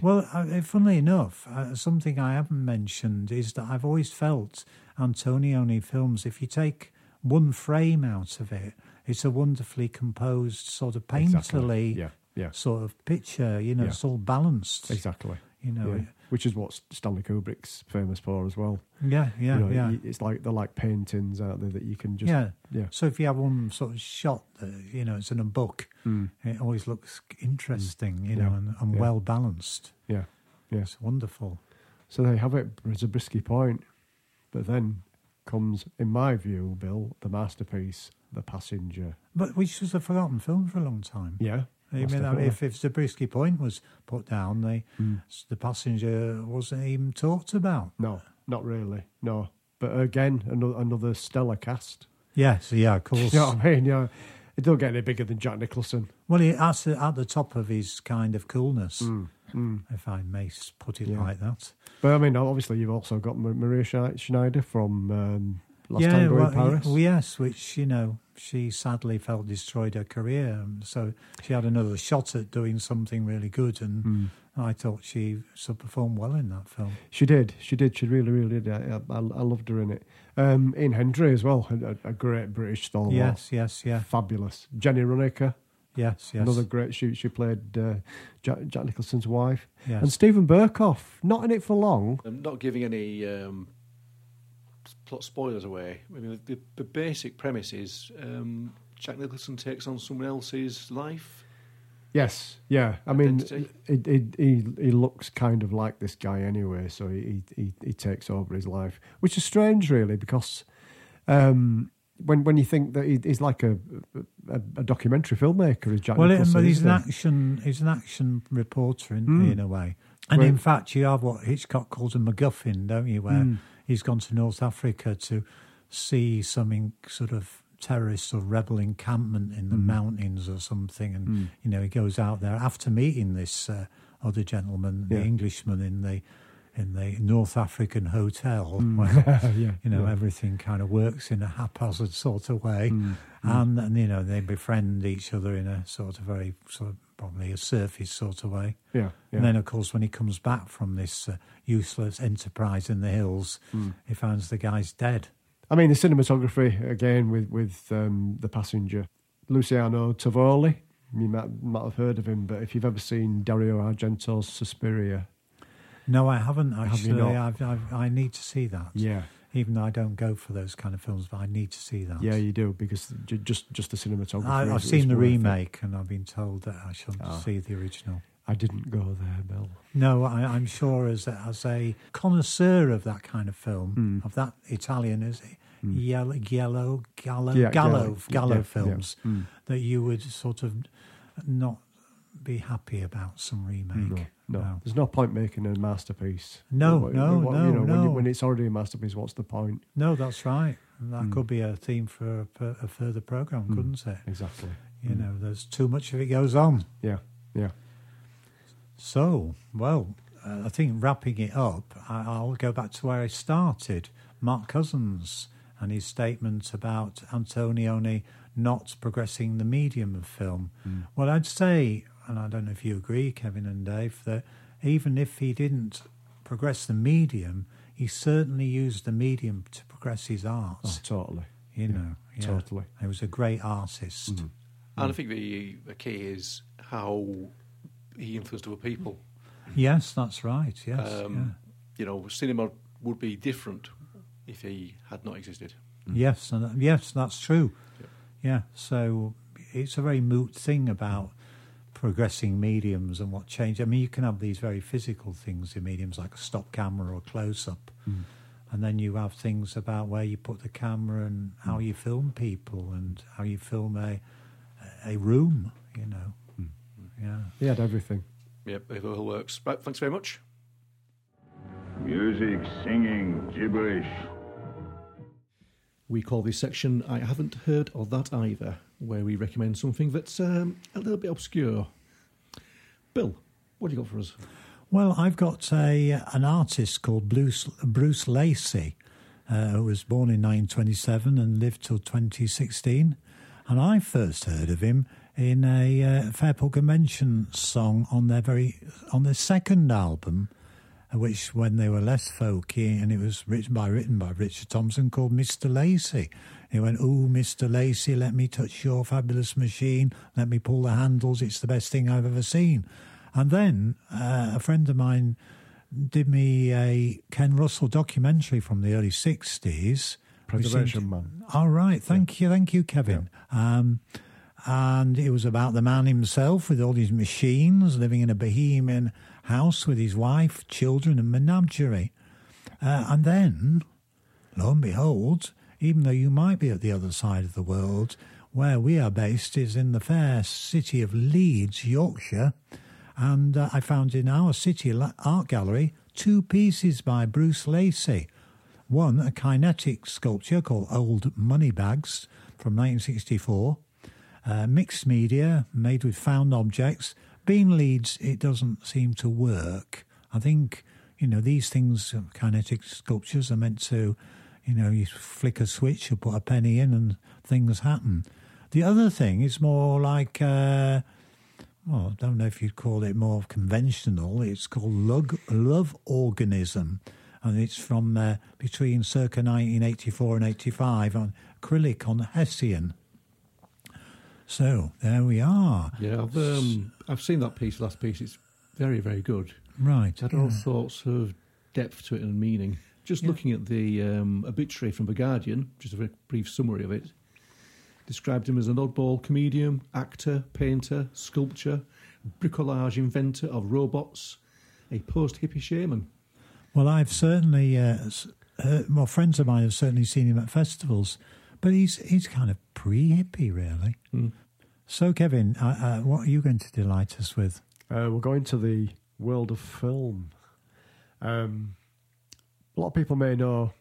S4: Well, uh, funnily enough, uh, something I haven't mentioned is that I've always felt Antonioni films, if you take one frame out of it, it's a wonderfully composed, sort of
S3: Exactly.
S4: painterly
S3: Yeah, yeah,
S4: sort of picture. You know,
S3: Yeah.
S4: it's all balanced.
S3: exactly.
S4: You know,
S3: Yeah. Which is what Stanley Kubrick's famous for as well.
S4: yeah, yeah,
S3: You know,
S4: yeah.
S3: It's like they're like paintings out there that you can just
S4: yeah.
S3: yeah.
S4: So if you have one sort of shot that, you know, it's in a book, it always looks interesting, you know,
S3: Mm. Yeah.
S4: and, and
S3: Yeah.
S4: well balanced.
S3: yeah, yeah.
S4: It's wonderful.
S3: So they have it Zabriskie Point, but then comes, in my view, Bill, the masterpiece, The Passenger.
S4: But which was a forgotten film for a long time.
S3: Yeah,
S4: I mean,
S3: definitely.
S4: if, if Zabriskie Point was put down, they, the passenger wasn't even talked about.
S3: no, not really, no. But again, another, another stellar cast.
S4: Yes, yeah, of course.
S3: You know what I mean? Yeah, it don't get any bigger than Jack Nicholson.
S4: Well, he, at, the, at the top of his kind of coolness, if I may put it
S3: Mm, Yeah.
S4: like that.
S3: But I mean, obviously, you've also got Maria Schneider from um, Last
S4: yeah,
S3: Tango
S4: well,
S3: in Paris.
S4: well, yes, which, you know, she sadly felt destroyed her career. um, So she had another shot at doing something really good, and
S3: Hmm.
S4: I thought she performed well in that film.
S3: She did. She did. She really, really did. I, I, I loved her in it. Um, Ian Hendry as well, a, a great British stalwart.
S4: Yes, yes, yeah,
S3: Fabulous. Jenny Runacre,
S4: yes, yes.
S3: another great. She she played uh, Jack, Jack Nicholson's wife,
S4: yes.
S3: and Steven Berkoff. Not in it for long.
S2: I'm not giving any um, plot spoilers away. I mean, the, the basic premise is um, Jack Nicholson takes on someone else's life.
S3: Yes, yeah. I mean, it, it, he he looks kind of like this guy anyway, so he he, he takes over his life, which is strange, really, because um, when when you think that he, he's like a, a a documentary filmmaker, is Jack
S4: Well,
S3: Nicholson?
S4: but he's
S3: isn't
S4: an action. He's an action reporter in,
S3: Mm.
S4: in a way. And
S3: Well-
S4: in fact, you have what Hitchcock calls a MacGuffin, don't you? Where
S3: Mm.
S4: He's gone to North Africa to see some sort of terrorist or rebel encampment in the
S3: Mm.
S4: mountains or something, and
S3: Mm.
S4: you know he goes out there after meeting this uh, other gentleman, the Englishman in the in the North African hotel,
S3: Mm.
S4: where
S3: yeah,
S4: you know
S3: yeah.
S4: everything kind of works in a haphazard sort of way,
S3: Mm.
S4: and, and you know they befriend each other in a sort of very sort of probably a surface sort of way.
S3: Yeah, yeah.
S4: And then, of course, when he comes back from this uh, useless enterprise in the hills,
S3: Mm.
S4: he finds the guy's dead.
S3: I mean, the cinematography again with with um, the passenger Luciano Tovoli. You might might have heard of him, but if you've ever seen Dario Argento's Suspiria,
S4: No, I haven't
S3: Have
S4: actually.
S3: you not?
S4: I've, I've, I need to see that.
S3: yeah,
S4: Even though I don't go for those kind of films, but I need to see that.
S3: yeah, you do because ju- just just the cinematography.
S4: I, I've
S3: is
S4: seen the remake, and I've been told that I shouldn't
S3: Ah.
S4: see the original.
S3: I didn't go there, Bill.
S4: No, I, I'm sure as a, as a connoisseur of that kind of film,
S3: Mm.
S4: of that Italian, is it? Yellow, yellow, giallo,
S3: Yeah, giallo,
S4: Giallo,
S3: yeah, yeah.
S4: films
S3: Mm.
S4: that you would sort of not be happy about some remake.
S3: No, no, there's no point making a masterpiece.
S4: No,
S3: What-
S4: no,
S3: what-
S4: no,
S3: you know, When,
S4: no.
S3: you, when it's already a masterpiece, what's the point?
S4: No, that's right. And That
S3: Mm.
S4: could be a theme for a, a further program,
S3: Mm.
S4: couldn't it?
S3: Exactly.
S4: You
S3: Mm.
S4: know, there's too much of it goes on.
S3: Yeah, yeah.
S4: So, well, uh, I think wrapping it up, I, I'll go back to where I started. Mark Cousins and his statement about Antonioni not progressing the medium of film.
S3: Mm.
S4: Well, I'd say, and I don't know if you agree, Kevin and Dave, that even if he didn't progress the medium, he certainly used the medium to progress his art.
S3: Oh, totally.
S4: you know, yeah.
S3: totally.
S4: He was a great artist.
S3: Mm.
S2: And I think the, the key is how he influenced other people.
S4: Yes, that's right. Yes,
S2: Um, You know, cinema would be different if he had not existed.
S4: yeah. yes, and yes, that's true. Yeah, so it's a very moot thing about progressing mediums and what change. I mean, you can have these very physical things in mediums like a stop camera or close up,
S3: Mm.
S4: and then you have things about where you put the camera and how you film people and how you film a a room. You know,
S3: Mm.
S4: yeah.
S3: He had everything.
S2: Yep, it all works. Right, thanks very much.
S9: Music, singing, gibberish.
S2: We call this section I Haven't Heard of That Either, where we recommend something that's um, a little bit obscure. Bill, what do you got for us?
S4: Well, I've got a an artist called Bruce Bruce Lacey, uh, who was born in 1927 and lived till 2016. And I first heard of him in a uh, Fairport Convention song on their very on their second album, which when they were less folky, and it was written by written by Richard Thompson called Mr. Lacey. He went, "Oh, Mr. Lacey, let me touch your fabulous machine. Let me pull the handles. It's the best thing I've ever seen." And then uh, a friend of mine did me a Ken Russell documentary from the early '60s.
S3: Preservation Man.
S4: All right, thank you, thank you, Kevin. Um, and it was about the man himself with all these machines, living in a bohemian house with his wife, children, and menagerie. Uh, and then, lo and behold, even though you might be at the other side of the world, where we are based is in the fair city of Leeds, Yorkshire. And uh, I found in our city art gallery two pieces by Bruce Lacey. One, a kinetic sculpture called Old Money Bags from 1964. Uh, mixed media, made with found objects. Being Leeds, it doesn't seem to work. I think, you know, these things, uh, kinetic sculptures, are meant to, you know, you flick a switch, you put a penny in, and things happen. The other thing is more like, uh, well, I don't know if you'd call it more conventional. It's called lug, Love Organism, and it's from uh, between circa 1984 and 85 on acrylic on Hessian. So there we are.
S2: Yeah, I've, um, I've seen that piece, last piece. It's very, very good.
S4: Right.
S2: It had
S4: yeah.
S2: all sorts of depth to it and meaning. Just
S4: Yeah.
S2: looking at the um, obituary from The Guardian, just a very brief summary of it, described him as an oddball comedian, actor, painter, sculptor, bricolage inventor of robots, a post hippie shaman.
S4: Well, I've certainly, uh, s- heard, well, friends of mine have certainly seen him at festivals, but he's he's kind of pre-hippie, really.
S2: Mm.
S4: So, Kevin, uh, uh, what are you going to delight us with?
S3: Uh, we're going to the world of film. Um, A lot of people may know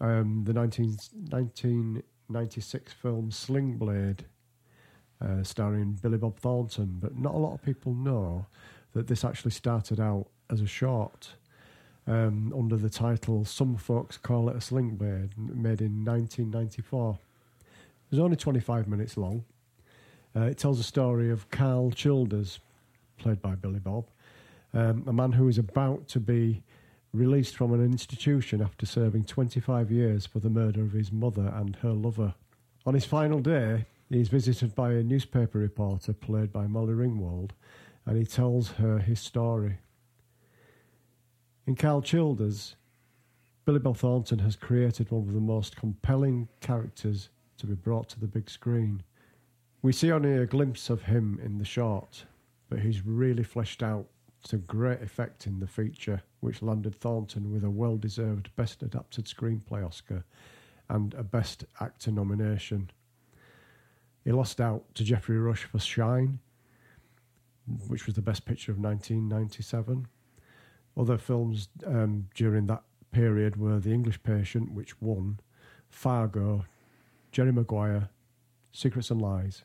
S3: um, the 19, 1996 film Sling Blade, uh, starring Billy Bob Thornton, but not a lot of people know that this actually started out as a short um, under the title Some Folks Call It a Sling Blade, made in 1994. It was only 25 minutes long. Uh, it tells the story of Carl Childers, played by Billy Bob, um, a man who is about to be released from an institution after serving 25 years for the murder of his mother and her lover. On his final day, he is visited by a newspaper reporter played by Molly Ringwald, and he tells her his story. In Carl Childers, Billy Bob Thornton has created one of the most compelling characters to be brought to the big screen. We see only a glimpse of him in the short, but he's really fleshed out to great effect in the feature, which landed Thornton with a well deserved Best Adapted Screenplay Oscar and a Best Actor nomination. He lost out to Geoffrey Rush for Shine, which was the best picture of 1997. Other films um, during that period were The English Patient, which won, Fargo, Jerry Maguire, Secrets and Lies.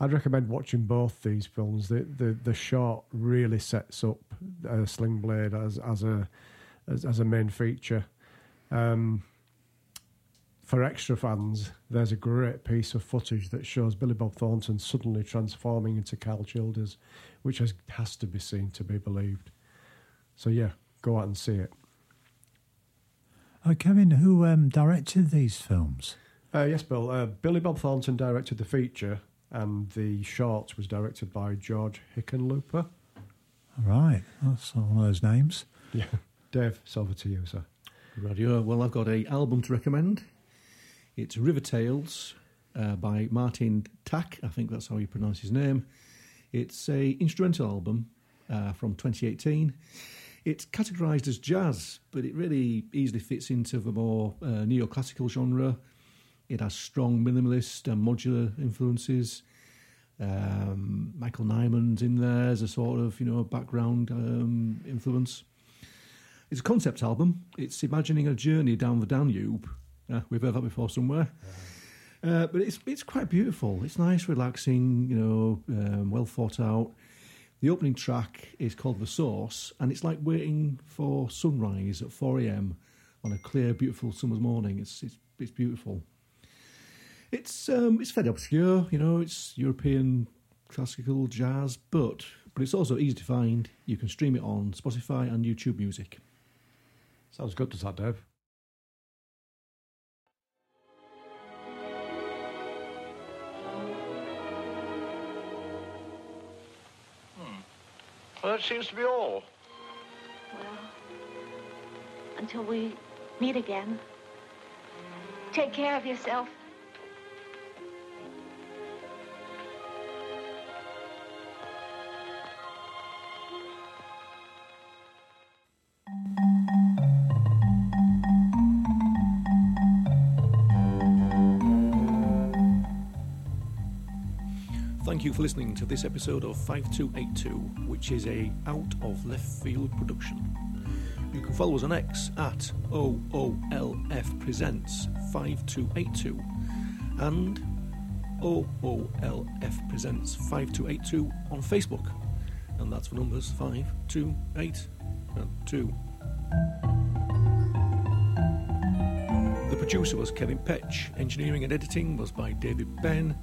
S3: I'd recommend watching both these films. The the, the short really sets up uh, Sling Blade as as a as, as a main feature. Um, for extra fans, there's a great piece of footage that shows Billy Bob Thornton suddenly transforming into Carl Childers, which has, has to be seen to be believed. So, yeah, go out and see it.
S4: Oh, Kevin, who um, directed these films?
S3: Uh, yes, Bill. Uh, Billy Bob Thornton directed the feature, and the short was directed by George Hickenlooper.
S4: Right, that's one of those names.
S3: Yeah. Dave, it's over to you, sir.
S2: Radio. Well, I've got a album to recommend. It's River Tales uh, by Martin Tack. I think that's how you pronounce his name. It's a instrumental album uh, from 2018. It's categorised as jazz, but it really easily fits into the more uh, neoclassical genre. It has strong minimalist and modular influences. Um, Michael Nyman's in there as a sort of you know background um, influence. It's a concept album. It's imagining a journey down the Danube uh, we've heard that before somewhere. Uh, but it's it's quite beautiful. It's nice, relaxing, you know, um, well thought out. The opening track is called The Source, and it's like waiting for sunrise at 4 a.m. on a clear, beautiful summer's morning. It's it's, it's beautiful. It's um, it's fairly obscure, you know. It's European classical jazz, but but it's also easy to find. You can stream it on Spotify and YouTube Music.
S3: Sounds good, does that, Dave?
S6: Well, that seems to be all.
S10: Well, until we meet again, take care of yourself.
S2: You for listening to this episode of 5282, which is a out of left field production. You can follow us on X at OOLF Presents 5282 and OOLF Presents 5282 on Facebook. And that's for numbers 528 and 2. The producer was Kevin Petch. Engineering and editing was by David Ben.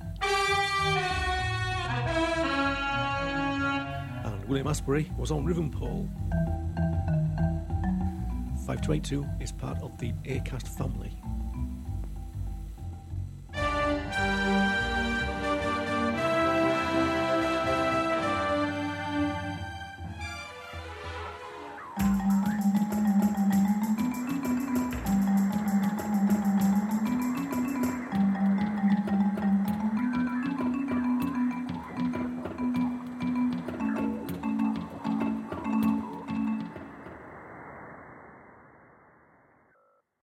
S2: William Astbury was on Pole. 5282 is part of the ACAST family.